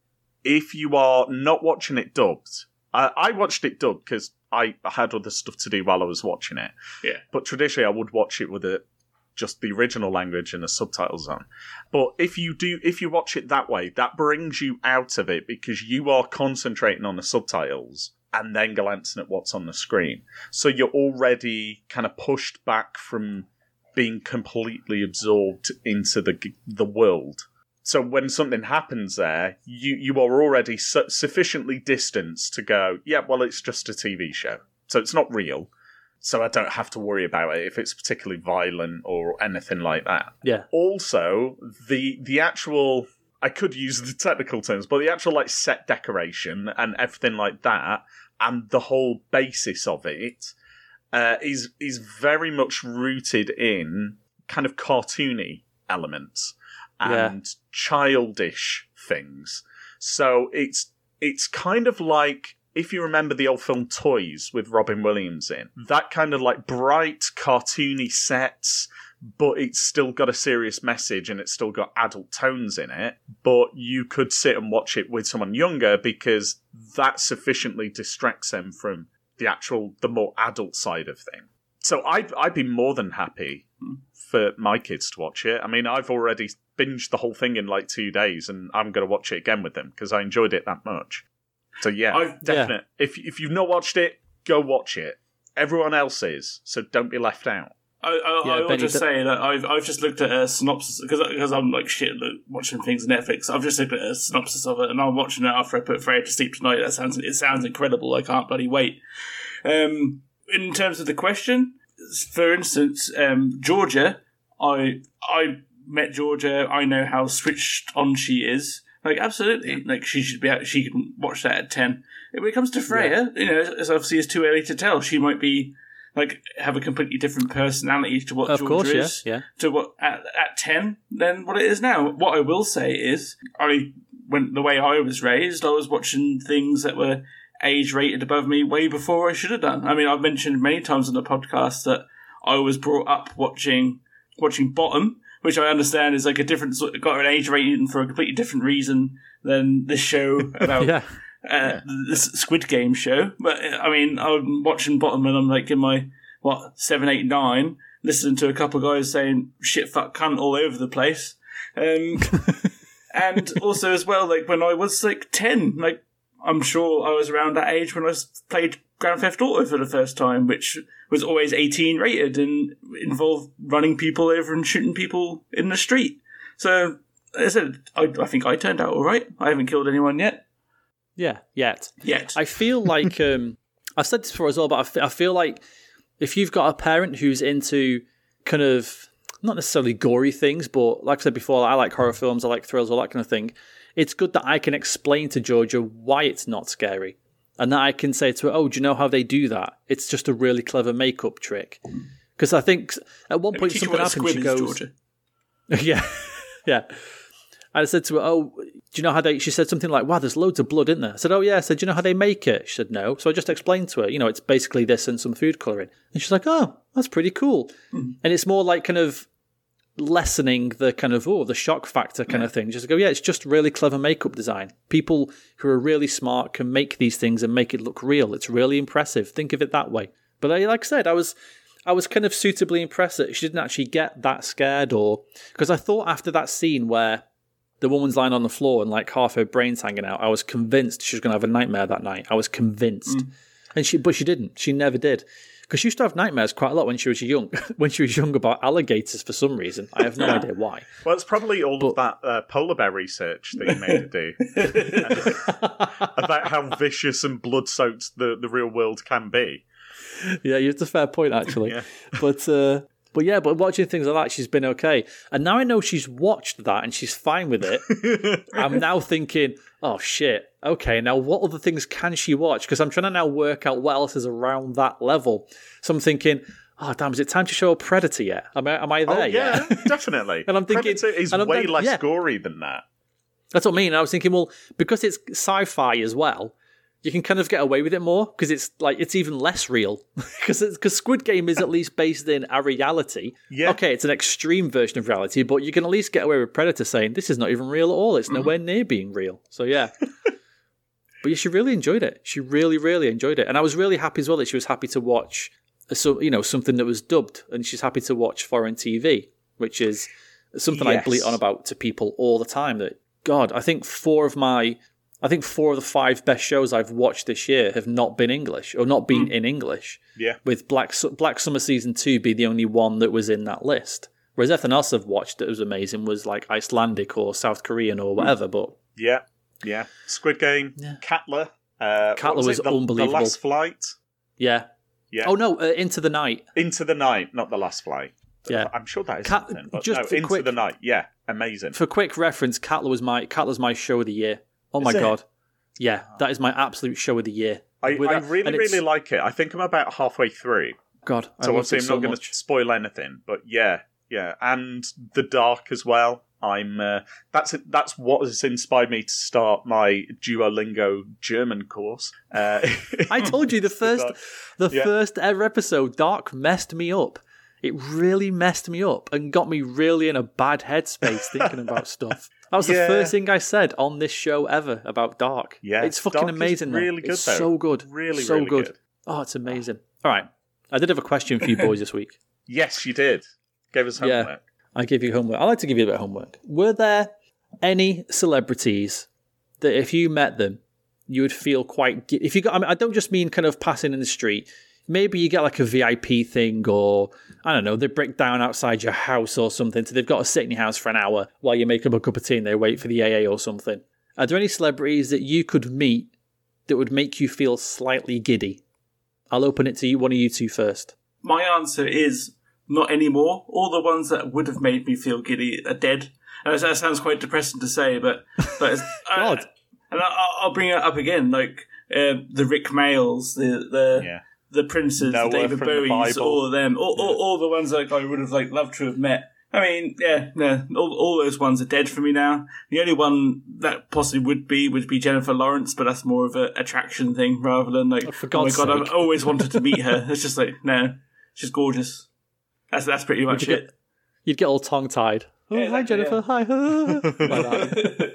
if you are not watching it dubbed, I, I watched it dubbed because I had other stuff to do while I was watching it. Yeah. But traditionally, I would watch it with a, just the original language and the subtitles on. But if you do, if you watch it that way, that brings you out of it because you are concentrating on the subtitles and then glancing at what's on the screen. So you're already kind of pushed back from being completely absorbed into the the world. So when something happens there, you you are already su- sufficiently distanced to go, yeah, well, it's just a TV show, so it's not real. So I don't have to worry about it if it's particularly violent or anything like that Yeah. also the the actual I could use the technical terms, but the actual like set decoration and everything like that, and the whole basis of it uh, is is very much rooted in kind of cartoony elements Yeah. and childish things. So it's it's kind of like if you remember the old film Toys with Robin Williams in that kind of like bright cartoony sets but it's still got a serious message and it's still got adult tones in it. But you could sit and watch it with someone younger because that sufficiently distracts them from the actual, the more adult side of thing. So I'd, I'd be more than happy for my kids to watch it. I mean, I've already binged the whole thing in like two days and I'm going to watch it again with them because I enjoyed it that much. So yeah, I've- definite. If, if you've not watched it, go watch it. Everyone else is, so don't be left out. I, I, Yeah, I will Benny, just th- say that I've I've just looked at a synopsis because because I'm like shit at watching things on Netflix. I've just looked at a synopsis of it, and I'm watching it after I put Freya to sleep tonight. That sounds it sounds incredible. I can't bloody wait. Um, in terms of the question, for instance, um, Georgia, I I met Georgia. I know how switched on she is. Like absolutely, like she should be. out She can watch that at ten. When it comes to Freya, you know, it's obviously it's too early to tell. She might be like have a completely different personality to what Of Georgia course, yeah, is yeah. to what at, at 10 than what it is now. What I will say is, I when the way I was raised, I was watching things that were age rated above me way before I should have done. I mean, I've mentioned many times on the podcast that I was brought up watching watching Bottom, which I understand is like a different sort- got an age rating for a completely different reason than this show about Yeah. uh, this Squid Game show. But I mean, I'm watching Bottom and I'm like in my what seven, eight, nine, listening to a couple of guys saying shit, fuck, cunt all over the place. Um, and also as well, like when I was like ten, like I'm sure I was around that age when I played Grand Theft Auto for the first time, which was always 18 rated and involved running people over and shooting people in the street. So, as I said, I, I think I turned out all right. I haven't killed anyone yet. Yeah, yet. Yet. I feel like um, I've said this before as well, but I fe- I feel like if you've got a parent who's into kind of not necessarily gory things, but like I said before, I like horror films, I like thrills, all that kind of thing. It's good that I can explain to Georgia why it's not scary, and that I can say to her, "Oh, do you know how they do that? It's just a really clever makeup trick." Because I think at one point something happened. She goes, Georgia. yeah, yeah. I said to her, "Oh, do you know how they?" She said something like, "Wow, there's loads of blood in there." I said, "Oh yeah." I said, "Do you know how they make it?" She said, "No." So I just explained to her, you know, it's basically this and some food coloring, and she's like, "Oh, that's pretty cool." And it's more like kind of lessening the kind of oh the shock factor kind of thing. Just go, yeah, it's just really clever makeup design. People who are really smart can make these things and make it look real. It's really impressive. Think of it that way. But I, like I said, I was I was kind of suitably impressed that she didn't actually get that scared, or because I thought after that scene where the woman's lying on the floor and like half her brain's hanging out, I was convinced she was going to have a nightmare that night. I was convinced, mm. and she but she didn't. She never did. Because she used to have nightmares quite a lot when she was young. when she was young about alligators for some reason, I have no idea why. Well, it's probably all of that uh, polar bear research that you made to do about how vicious and blood soaked the, the real world can be. yeah, it's a fair point actually. Yeah. But uh, but yeah, but watching things like that, she's been okay. And now I know she's watched that and she's fine with it. I'm now thinking, oh shit, okay, now what other things can she watch? Because I'm trying to now work out what else is around that level. So I'm thinking, oh damn, is it time to show a Predator yet? Am I am I oh, there Oh, yeah, yet? definitely. And I'm thinking- Predator is way thinking- less yeah. gory than that. That's what I mean. I was thinking, well, because it's sci-fi as well, you can kind of get away with it more because it's like it's even less real because because Squid Game is at least based in a reality. Yeah. Okay, it's an extreme version of reality, but you can at least get away with Predator saying this is not even real at all. It's mm-hmm. nowhere near being real. So yeah. but yeah, she really enjoyed it. She really, really enjoyed it, and I was really happy as well that she was happy to watch, uh, so you know, something that was dubbed, and she's happy to watch foreign TV, which is something I Yes. bleat on about to people all the time. That God, I think four of my, I think four of the five best shows I've watched this year have not been English or not been in English. Yeah. With Black Black Summer season two being the only one that was in that list. Whereas everything else I've watched that was amazing was like Icelandic or South Korean or whatever. But Yeah, yeah. Squid Game, Katla. Uh, Katla what was it? The, unbelievable. The Last Flight. yeah, Yeah. oh no, uh, Into the Night. Into the Night, not The Last Flight. Yeah. I'm sure that is Cat- something. But just no, Into quick- the Night. Yeah, amazing. For quick reference, Katla was my Katla's my show of the year. Oh my it? god, yeah, that is my absolute show of the year. I, With I that- really, and it's- really like it. I think I'm about halfway through. God, I So loved obviously it I'm so not going much. to spoil anything, but yeah, yeah, and the dark as well. I'm uh, that's that's what has inspired me to start my Duolingo German course. Uh, I told you the first Dark. the Yeah. first ever episode, Dark messed me up. It really messed me up and got me really in a bad headspace thinking about stuff. That was the first thing I said on this show ever about Dark. Yeah, it's fucking Dark amazing. though. really good, It's though. so good, Really, so really good. good. Oh, it's amazing. All right, I did have a question for you boys this week. yes, you did. Gave us homework. Yeah. I give you homework. I like to give you a bit of homework. Were there any celebrities that if you met them, you would feel quite? If you got, I, mean, I don't just mean kind of passing in the street. Maybe you get like a VIP thing, or I don't know, they break down outside your house or something. So they've got to sit in your house for an hour while you make up a cup of tea and they wait for the AA or something. Are there any celebrities that you could meet that would make you feel slightly giddy? I'll open it to you, one of you two first. My answer is not anymore. All the ones that would have made me feel giddy are dead. And that sounds quite depressing to say, but but it's, God. I, and I, I'll bring it up again, like uh, the Rik Mayalls, the the Yeah. The Princes, Noah the David from the Bowies, all of them, all, all, all the ones like I would have like loved to have met I mean, yeah, no, all, all those ones are dead for me now. The only one that possibly would be would be Jennifer Lawrence, but that's more of an attraction thing rather than like, Oh, oh my God's god, I've always wanted to meet her. It's just like, no, she's gorgeous. That's that's pretty much you it. get- You'd get all tongue tied. Oh, Yeah, hi, exactly, Jennifer. Hi.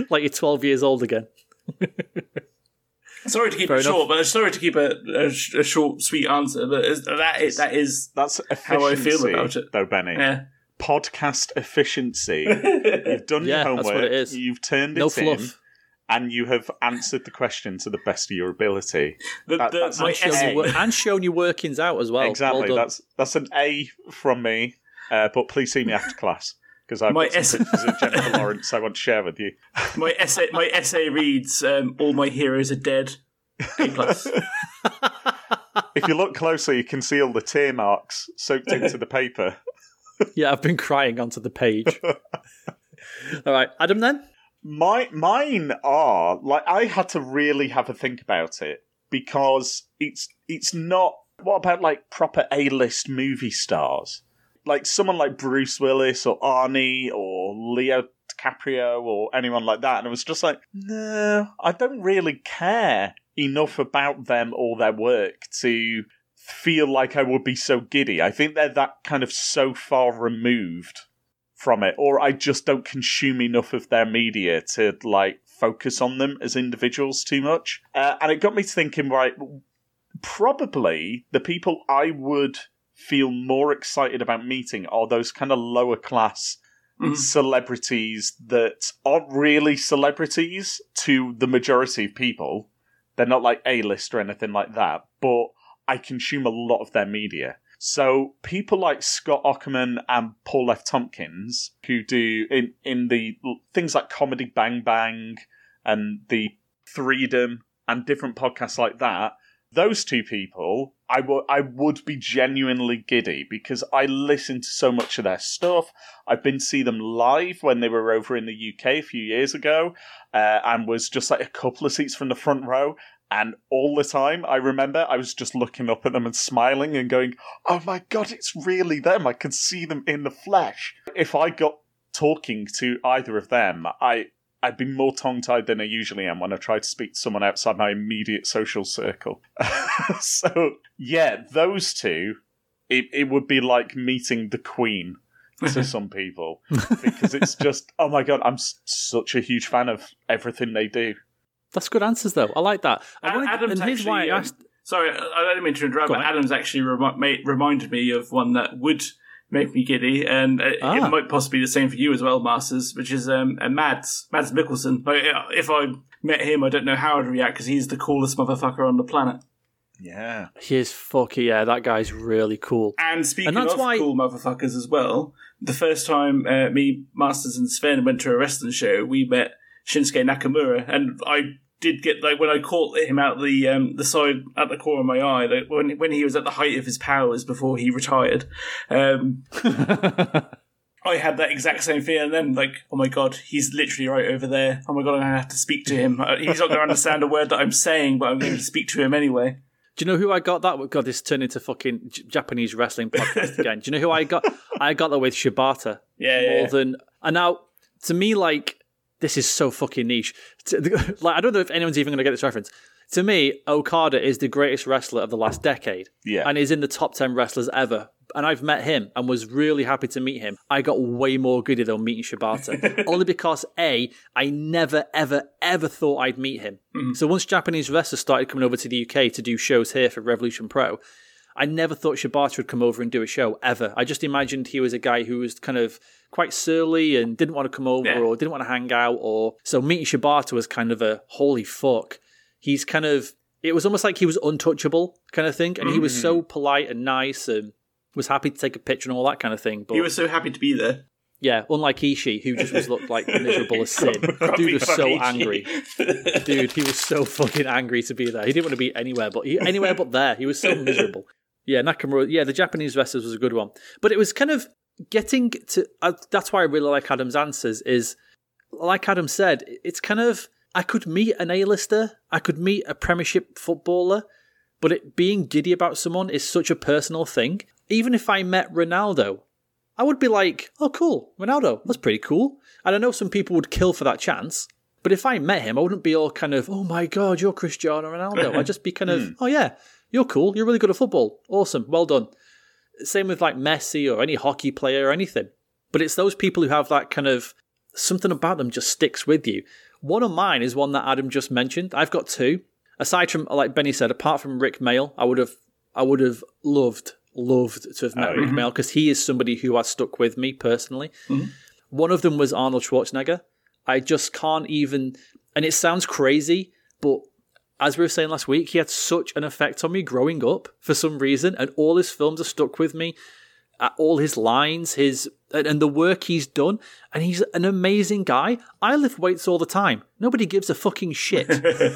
like, like you're 12 years old again. Sorry to keep Fair it enough. short, but sorry to keep a, a, a short, sweet answer. But is, that is that is That's How I feel about it. though, Benny. yeah. Podcast efficiency. You've done Yeah, your that's homework. what it is. You've turned No it in, and you have answered the question to the best of your ability. The, That- the, that's my not Shown essay, wor- and shown your workings out as well. exactly. Well that's that's an A from me. Uh, but please see me after class because I've My got essay- of Jennifer Lawrence I want to share with you. my essay my essay reads um, all my heroes are dead. A plus. If you look closer, you can see all the tear marks soaked into the paper. Yeah, I've been crying onto the page. all right, Adam. Then My mine are like I had to really have a think about it because it's it's not. What about like proper A list movie stars, like someone like Bruce Willis or Arnie or Leo DiCaprio or anyone like that? And it was just like, no, I don't really care enough about them or their work to feel like I would be so giddy. I think they're that kind of so far removed from it, or I just don't consume enough of their media to like focus on them as individuals too much. Uh, and it got me thinking, right, probably the people I would feel more excited about meeting are those kind of lower class Mhm. celebrities that aren't really celebrities to the majority of people. They're not like A list or anything like that, but I consume a lot of their media. So people like Scott Aukerman and Paul F. Tompkins, who do in in the things like Comedy Bang Bang and the Freedom and different podcasts like that, those two people, I would would be genuinely giddy because I listen to so much of their stuff. I've been see them live when they were over in the UK a few years ago, uh, and was just like a couple of seats from the front row. And all the time, I remember I was just looking up at them and smiling and going, "Oh my god, it's really them! I can see them in the flesh." If I got talking to either of them, I I'd be more tongue tied than I usually am when I try to speak to someone outside my immediate social circle. so yeah, those two, it it would be like meeting the Queen to some people because it's just oh my god, I'm s- such a huge fan of everything they do. that's good answers though. I like that. I wanna- Adam's and here's why actually, I um, asked. Sorry, I I don't mean to interrupt, but. Adam's actually remi- made, reminded me of one that would make me giddy, and uh, Ah. it might possibly be the same for you as well, Masters, which is um, uh, Mads, Mads Mikkelsen. Like, uh, if I met him, I don't know how I'd react because he's the coolest motherfucker on the planet. Yeah, He is fucking yeah. That guy's really cool. And speaking And that's of why- cool motherfuckers as well, the first time uh, me, Masters, and Sven went to a wrestling show, we met Shinsuke Nakamura, and I did get like when I caught him out the um, the side at the corner of my eye, like when when he was at the height of his powers before he retired. Um, I had that exact same feeling. And then, like, oh my god, he's literally right over there. Oh my god, I'm gonna have to speak to him. Uh, He's not gonna understand a word that I'm saying, but I'm going to speak to him anyway. Do you know who I got that? with? God, this turned into fucking Japanese wrestling podcast again. Do you know who I got? I got that with Shibata. Yeah, more yeah. than and now to me like this is so fucking niche. Like i don't know if anyone's even going to get this reference. To me okada is the greatest wrestler of the last decade Yeah. and is in the top 10 wrestlers ever. And i've met him and was really happy to meet him. I got way more giddy than meeting shibata only because a i never ever ever thought i'd meet him. Mm-hmm. So once japanese wrestlers started coming over to the uk to do shows here for revolution pro I never thought Shibata would come over and do a show ever. I just imagined he was a guy who was kind of quite surly and didn't want to come over Yeah. or didn't want to hang out or so meeting Shibata was kind of a holy fuck. He's kind of it was almost like he was untouchable kind of thing and he was so mm-hmm. polite and nice and was happy to take a picture and all that kind of thing. But He was so happy to be there. yeah, unlike Ishii, who just was looked like miserable as sin. Dude was so angry. Dude, he was so fucking angry to be there. He didn't want to be anywhere but he, anywhere but there. He was so miserable. Yeah, Nakamura. Yeah, the Japanese wrestlers was a good one, but it was kind of getting to. Uh, that's why I really like Adam's answers. Is like Adam said, it's kind of I could meet an A-lister, I could meet a Premiership footballer, but it being giddy about someone is such a personal thing. Even if I met Ronaldo, I would be like, oh, cool, Ronaldo, that's pretty cool. And I know some people would kill for that chance. But if I met him, I wouldn't be all kind of, oh my god, you're Cristiano Ronaldo. I'd just be kind of, oh yeah, you're cool, you're really good at football, awesome, well done. Same with like Messi or any hockey player or anything. But it's those people who have that kind of something about them just sticks with you. One of mine is one that Adam just mentioned. I've got two. Aside from, like Benny said, apart from Rik Mayall, I would have, I would have loved, loved to have met Oh, Rik Mayall because he is somebody who has stuck with me personally. Mm-hmm. One of them was Arnold Schwarzenegger. I just can't even, and it sounds crazy, but as we were saying last week, he had such an effect on me growing up for some reason, and all his films are stuck with me. Uh, all his lines, his and, and the work he's done, and he's an amazing guy. I lift weights all the time. Nobody gives a fucking shit.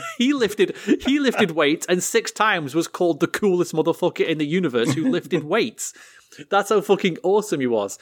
he lifted he lifted weights, and six times was called the coolest motherfucker in the universe who lifted weights. That's how fucking awesome he was.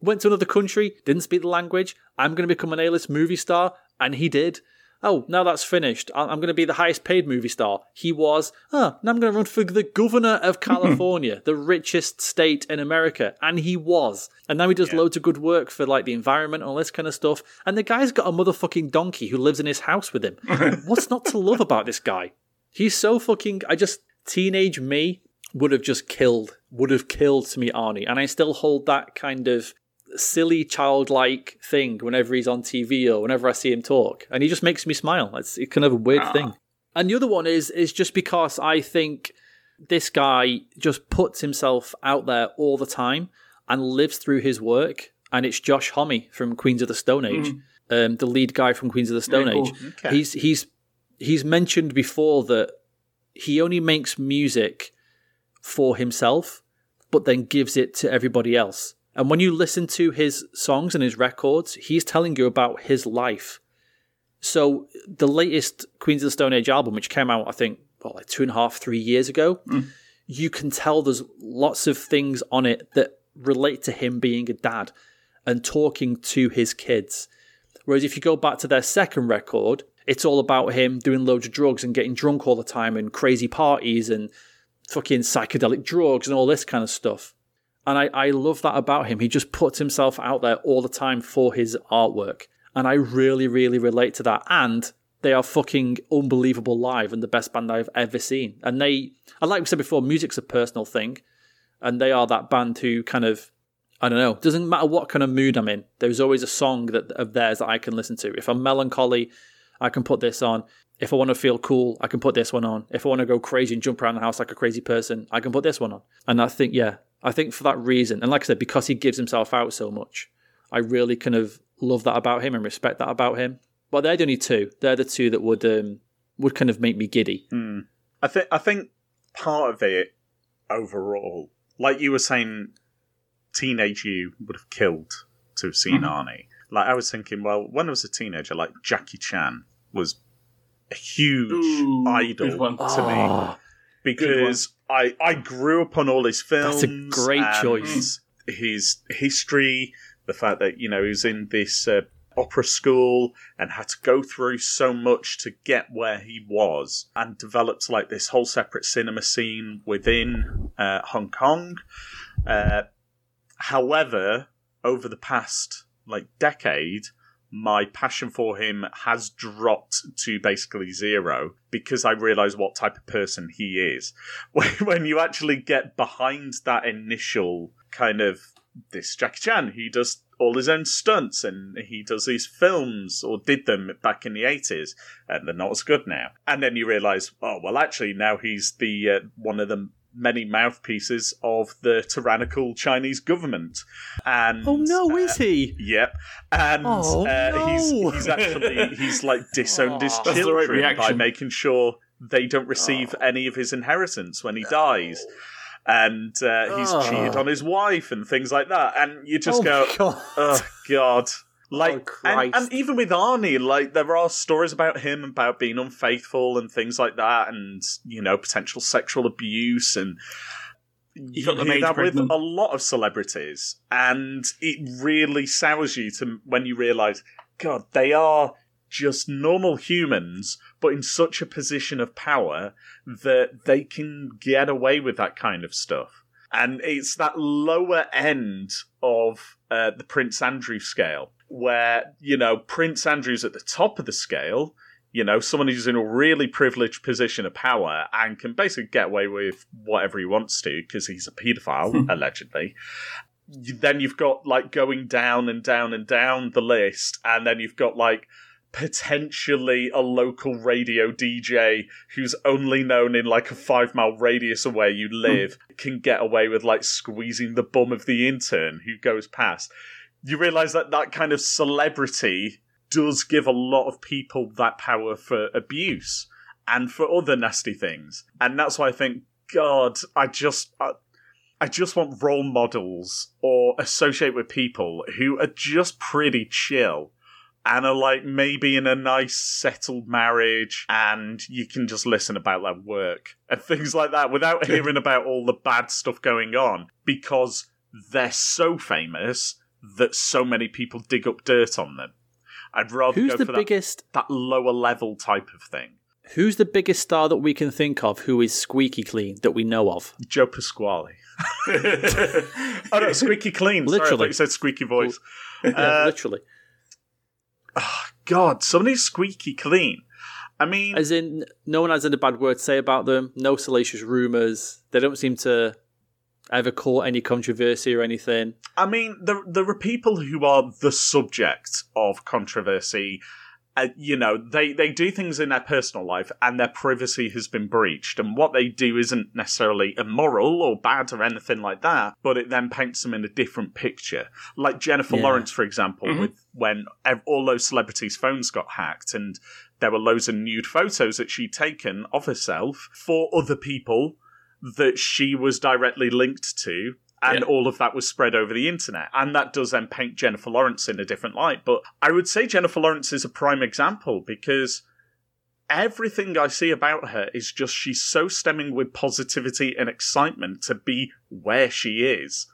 Went to another country, didn't speak the language. I'm going to become an A-list movie star, and he did. Oh, now that's finished. I'm going to be the highest paid movie star. He was. Oh, now I'm going to run for the governor of California, the richest state in America. And he was. And now he does loads of good work for like the environment and all this kind of stuff. And the guy's got a motherfucking donkey who lives in his house with him. What's not to love about this guy? He's so fucking. I just. Teenage me would have just killed, would have killed to meet Arnie. And I still hold that kind of silly childlike thing whenever he's on TV or whenever I see him talk, and he just makes me smile. It's, it's kind of a weird thing. And the other one is is just because I think this guy just puts himself out there all the time and lives through his work. And it's Josh Homme from Queens of the Stone Age, um, the lead guy from Queens of the Stone cool. Age. Okay. He's he's he's mentioned before that he only makes music for himself, but then gives it to everybody else. And when you listen to his songs and his records, he's telling you about his life. So the latest Queens of the Stone Age album, which came out, I think, what, like two and a half, three years ago, mm. you can tell there's lots of things on it that relate to him being a dad and talking to his kids. Whereas if you go back to their second record, it's all about him doing loads of drugs and getting drunk all the time and crazy parties and fucking psychedelic drugs and all this kind of stuff. And I, I love that about him. He just puts himself out there all the time for his artwork. And I really, really relate to that. And they are fucking unbelievable live and the best band I've ever seen. And they, and like we said before, music's a personal thing. And they are that band who kind of, I don't know, doesn't matter what kind of mood I'm in. There's always a song that of theirs that I can listen to. If I'm melancholy, I can put this on. If I want to feel cool, I can put this one on. If I want to go crazy and jump around the house like a crazy person, I can put this one on. And I think, yeah, I think for that reason, and like I said, because he gives himself out so much, I really kind of love that about him and respect that about him. But they're the only two. They're the two that would um, would kind of make me giddy. I think I think part of it overall, like you were saying, teenage you would have killed to have seen Arnie. Like I was thinking, well, when I was a teenager, like Jackie Chan was a huge Ooh, idol good one. to me Ah, because I I grew up on all his films. That's a great choice. His history, the fact that you know he was in this uh, opera school and had to go through so much to get where he was, and developed like this whole separate cinema scene within uh, Hong Kong. Uh, however, over the past like decade, my passion for him has dropped to basically zero because I realize what type of person he is. When, you actually get behind that initial kind of this Jackie Chan, he does all his own stunts and he does these films or did them back in the 80s and they're not as good now. And then you realize, oh, well, actually, now he's the uh, one of the many mouthpieces of the tyrannical Chinese government. And oh no, uh, is he? Yep, and Oh, uh, no. he's he's actually he's like disowned his Aw. That's right children by making sure they don't receive any of his inheritance when he dies, and uh, he's Oh. cheated on his wife and things like that. And you just oh go, God. oh god. Like and, Christ. and even with Arnie, like there are stories about him about being unfaithful and things like that, and you know potential sexual abuse and you got hear that with a lot of celebrities, and it really sours you to when you realise, God, they are just normal humans, but in such a position of power that they can get away with that kind of stuff. And it's that lower end of uh, the Prince Andrew scale, where, you know, Prince Andrew's at the top of the scale, you know, someone who's in a really privileged position of power and can basically get away with whatever he wants to because he's a paedophile, hmm. allegedly. Then you've got like going down and down and down the list, and then you've got like potentially a local radio DJ who's only known in like a five mile radius of where you hmm. live can get away with like squeezing the bum of the intern who goes past. You realize that that kind of celebrity does give a lot of people that power for abuse and for other nasty things. And that's why I think, God, I just. I, I just want role models or associate with people who are just pretty chill and are like maybe in a nice settled marriage and you can just listen about their work and things like that without hearing about all the bad stuff going on because they're so famous that so many people dig up dirt on them. I'd rather Who's go the for biggest? that, that lower level type of thing. Who's the biggest star that we can think of who is squeaky clean that we know of? Joe Pasquale. oh no, squeaky clean. Sorry, I you said squeaky voice. Yeah, Uh, literally. God, somebody's squeaky clean. I mean, As in, no one has any bad word to say about them. No salacious rumors. They don't seem to ever caught any controversy or anything. I mean, there there are people who are the subject of controversy. Uh, you know, they they do things in their personal life, and their privacy has been breached. And what they do isn't necessarily immoral or bad or anything like that, but it then paints them in a different picture. Like Jennifer Yeah. Lawrence, for example, with when ev- all those celebrities' phones got hacked, and there were loads of nude photos that she'd taken of herself for other people that she was directly linked to and Yeah. all of that was spread over the internet. And that does then paint jennifer lawrence in a different light. But i would say jennifer lawrence is a prime example because everything i see about her is just she's so stemming with positivity and excitement to be where she is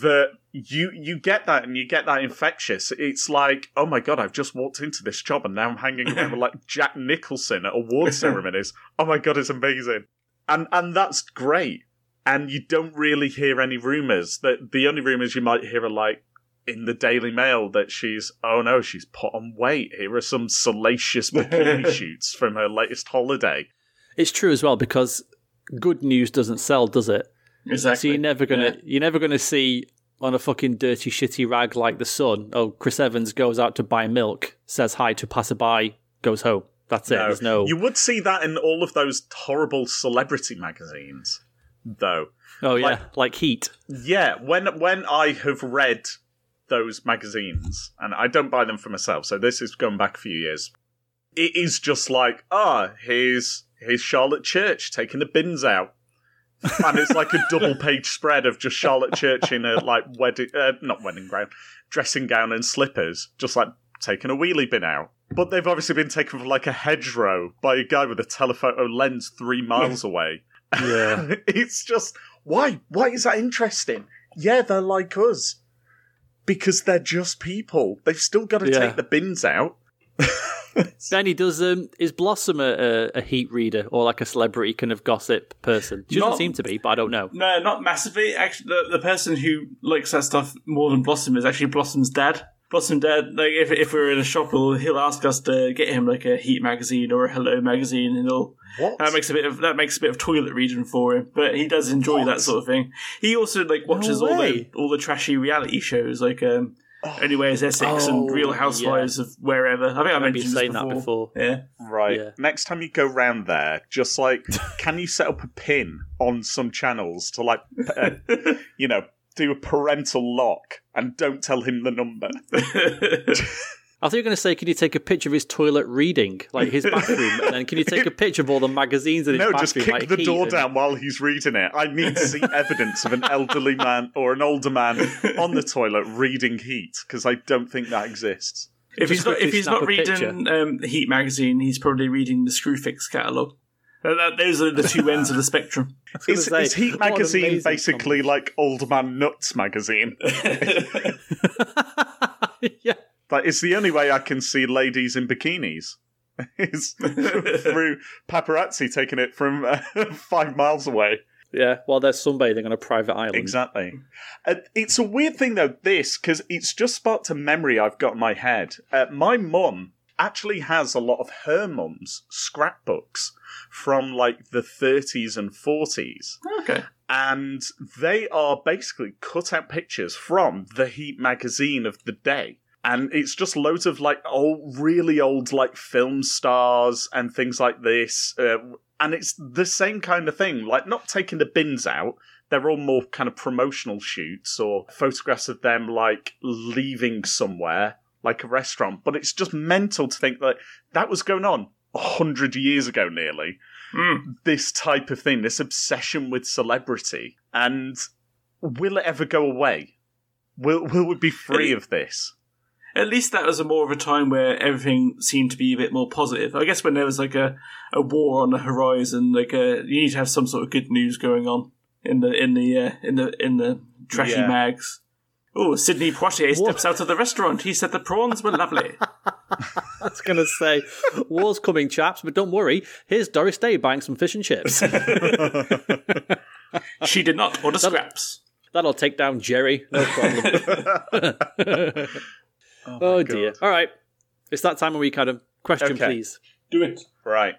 that you you get that and you get that infectious. It's like oh my god i've just walked into this job and now i'm hanging around with like jack nicholson at award ceremonies. Oh my god it's amazing and and that's great and you don't really hear any rumors that the only rumors you might hear are like in the daily mail that she's oh no she's put on weight here are some salacious bikini shoots from her latest holiday It's true as well because good news doesn't sell, does it? Exactly. So you're never gonna Yeah. you're never gonna see on a fucking dirty shitty rag like the Sun. Oh, Chris Evans goes out to buy milk, says hi to passerby, goes home. That's it. There's no. you would see that in all of those horrible celebrity magazines though oh yeah, like- like Heat. Yeah, when when I have read those magazines, and I don't buy them for myself, so this is going back a few years. It is just like, ah, here's here's Charlotte Church taking the bins out, and it's like a double page spread of just Charlotte Church in a like wedding, uh, not wedding gown, dressing gown and slippers, just like taking a wheelie bin out. But they've obviously been taken from like a hedgerow by a guy with a telephoto lens three miles away. Yeah. it's just why? Why is that interesting? Yeah, they're like us because they're just people. They've still got to Yeah. take the bins out. Benny, does um is Blossom a, a, a Heat reader or like a celebrity kind of gossip person? She doesn't Not- seem to be, but I don't know. No, not massively. Actually, the, the person who likes that stuff more than Blossom is actually Blossom's dad. Blossom dad, like if if we're in a shop, he'll, he'll ask us to get him like a Heat magazine or a Hello magazine, and he'll What? that makes a bit of that makes a bit of toilet reading for him. But he does enjoy What? that sort of thing. He also like watches all the all the trashy reality shows like um, Only Way is Essex Oh, and Real Housewives of wherever. I think I, remember you mentioned saying this that before. before. Yeah. Right. Yeah. Next time you go round there, just like, can you set up a pin on some channels to like, uh, you know, do a parental lock and don't tell him the number? I thought you were going to say, can you take a picture of his toilet reading, like his bathroom, and then can you take a picture of all the magazines in his No, bathroom? No, just kick like the door and- down while he's reading it. I need to see evidence of an elderly man or an older man on the toilet reading Heat because I don't think that exists. If Just he's not if he's not reading um, Heat magazine, he's probably reading the Screwfix catalogue. That- those are the two ends of the spectrum. gonna Is, say, is Heat magazine amazing basically like Old Man Nuts magazine? yeah. Like, it's the only way I can see ladies in bikinis. Is through paparazzi taking it from uh, five miles away. Yeah, while they're sunbathing on a private island. Exactly. Uh, it's a weird thing though, this, because it's just sparked a memory I've got in my head. Uh, my mum actually has a lot of her mum's scrapbooks from like the 30s and 40s. Okay. And they are basically cut out pictures from the Heat magazine of the day. And it's just loads of like old, really old like film stars and things like this. Uh, and it's the same kind of thing, like not taking the bins out. They're all more kind of promotional shoots or photographs of them like leaving somewhere, like a restaurant. But it's just mental to think that that was going on a hundred years ago, nearly. Mm. This type of thing, this obsession with celebrity, and will it ever go away? Will will we be free of this? At least that was a more of a time where everything seemed to be a bit more positive. I guess when there was like a, a war on the horizon, like a, you need to have some sort of good news going on in the in the uh, in the in the trashy Yeah. mags. Oh, Sidney Poitier steps out of the restaurant. He said the prawns were lovely. I was going to say, war's coming, chaps, but don't worry. Here's Doris Day buying some fish and chips. she did not order scraps. That'll take down Jerry. No problem. oh, oh dear. All right. It's that time of week, Adam. Question, Okay. please. Do it. Right.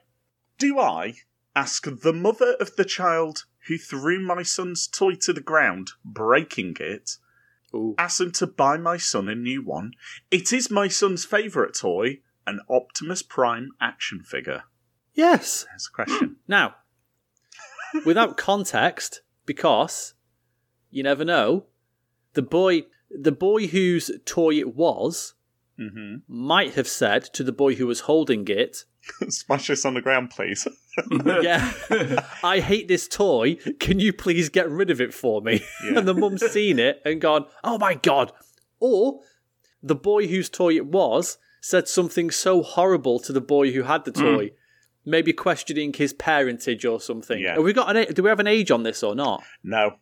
Do I ask the mother of the child who threw my son's toy to the ground, breaking it, Ooh. ask them to buy my son a new one? It is my son's favourite toy, an Optimus Prime action figure. Yes. That's a question. Now, without context, because you never know, the boy, the boy whose toy it was, hmm might have said to the boy who was holding it, Smash this on the ground, please. "Yeah, I hate this toy. Can you please get rid of it for me?" Yeah. and the mum's seen it and gone, "Oh my god!" Or the boy whose toy it was said something so horrible to the boy who had the hmm. toy. Maybe questioning his parentage or something. Yeah. Have we got an? Do we have an age on this or not? No.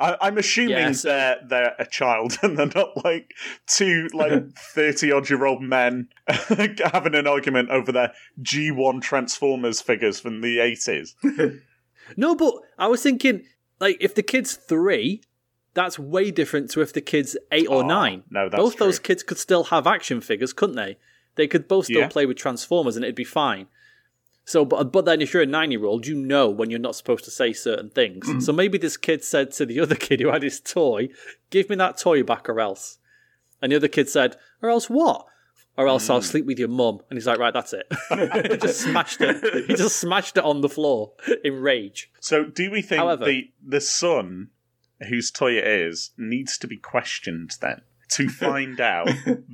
I, I'm assuming Yeah, so- they're they're a child and they're not like two like thirty odd year old men having an argument over their G1 Transformers figures from the eighties. No, but I was thinking, like, if the kid's three, that's way different to if the kid's eight or Oh, nine. no, that's both those kids could still have action figures, couldn't they? They could both still Yeah. play with Transformers, and it'd be fine. So, but but then if you're a nine year old, you know when you're not supposed to say certain things. Mm-hmm. So maybe this kid said to the other kid who had his toy, "Give me that toy back, or else." And the other kid said, "Or else what?" Or else Mm. I'll sleep with your mum. And he's like, "Right, that's it." he just smashed it. He just smashed it on the floor in rage. So do we think However- the the son whose toy it is needs to be questioned then to find out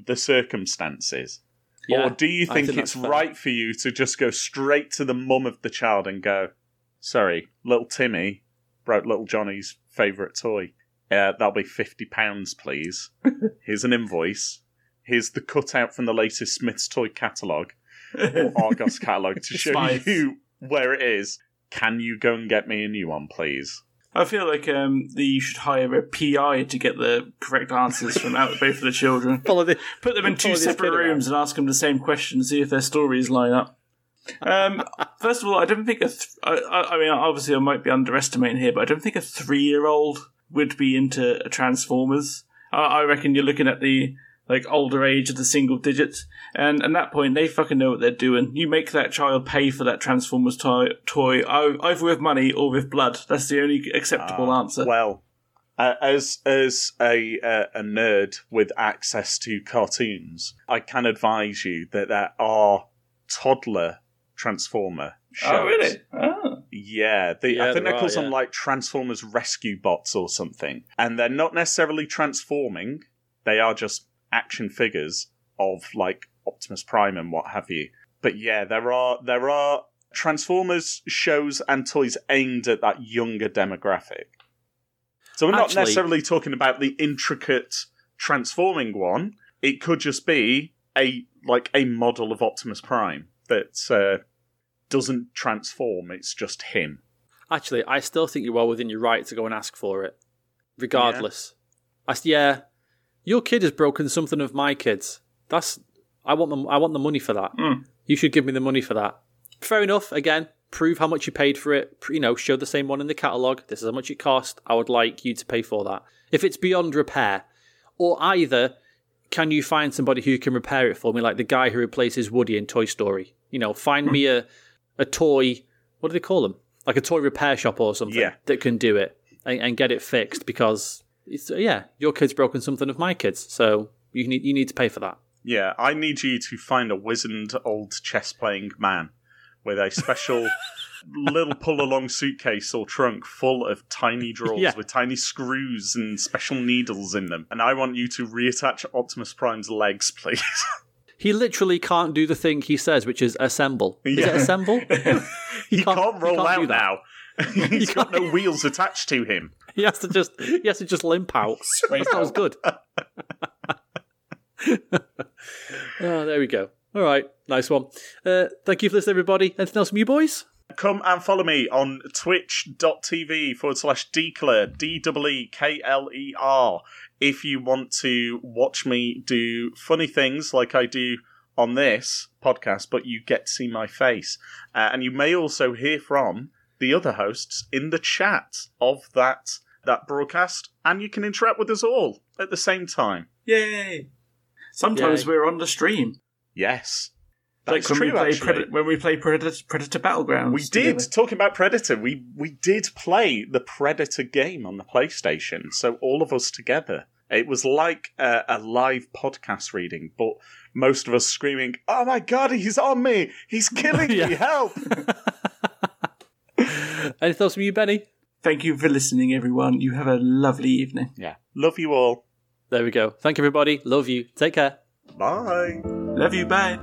the circumstances? Yeah, or do you think, think it's right for you to just go straight to the mum of the child and go, "Sorry, little Timmy broke little Johnny's favourite toy. Uh, that'll be fifty pounds, please. Here's an invoice. Here's the cutout from the latest Smith's toy catalogue or Argos catalogue to show Smythe. you where it is. Can you go and get me a new one, please?" I feel like um, the, you should hire a PI to get the correct answers from out both of the children. The, Put them in two separate kid around. rooms and ask them the same question, see if their stories line up. Um, first of all, I don't think a. Th- I, I I mean, obviously, I might be underestimating here, but I don't think a three-year-old would be into Transformers. I, I reckon you're looking at the like older age of the single digits, and at that point, they fucking know what they're doing. You make that child pay for that Transformers toy, toy either with money or with blood. That's the only acceptable answer. Well, uh, as as a uh, a nerd with access to cartoons, I can advise you that there are toddler Transformer shows. oh, really? Oh. Yeah, they, Yeah, I think they're called are, something yeah. like Transformers Rescue Bots or something, and they're not necessarily transforming. They are just action figures of like Optimus Prime and what have you. But yeah, there are there are Transformers shows and toys aimed at that younger demographic. So we're not Actually- necessarily talking about the intricate transforming one. It could just be a like a model of Optimus Prime that uh, doesn't transform. It's just him. Actually, I still think you are within your right to go and ask for it, regardless. I s yeah, your kid has broken something of my kids. That's I want them. I want the money for that. Mm. You should give me the money for that. Fair enough. Again, prove how much you paid for it. You know, show the same one in the catalog. This is how much it cost. I would like you to pay for that. If it's beyond repair, or either can you find somebody who can repair it for me, like the guy who replaces Woody in Toy Story? You know, find me a a toy. What do they call them? Like a toy repair shop or something Yeah. that can do it and, and get it fixed because it's uh, yeah, your kid's broken something of my kids, so you need you need to pay for that. Yeah, I need you to find a wizened old chess playing man with a special little pull along suitcase or trunk full of tiny drawers Yeah. with tiny screws and special needles in them. And I want you to reattach Optimus Prime's legs, please. He literally can't do the thing he says, which is assemble. Is Yeah. it assemble? he can't- can't, he roll can't out now. He's got no wheels attached to him. He has to just he has to just limp out. that was good. oh, there we go. All right, nice one. Uh, thank you for listening, everybody. Anything else from you boys? Come and follow me on twitch.tv forward slash deekler, D E E K L E R, if you want to watch me do funny things like I do on this podcast, but you get to see my face. Uh, and you may also hear from the other hosts in the chat of that that broadcast, and you can interact with us all at the same time. Yay! Sometimes Yay. we're on the stream, Yes. like That's when true, we play actually. When we play Predator, Predator Battlegrounds. We did together. talking about Predator. We we did play the Predator game on the PlayStation. So all of us together. It was like a, a live podcast reading, but most of us screaming, "Oh my god, he's on me! He's killing me! Help!" Any thoughts from you, Benny? Thank you for listening, everyone. You have a lovely evening. yeah, love you all. There we go. Thank you, everybody. Love you. Take care. Bye. Love you. Bye.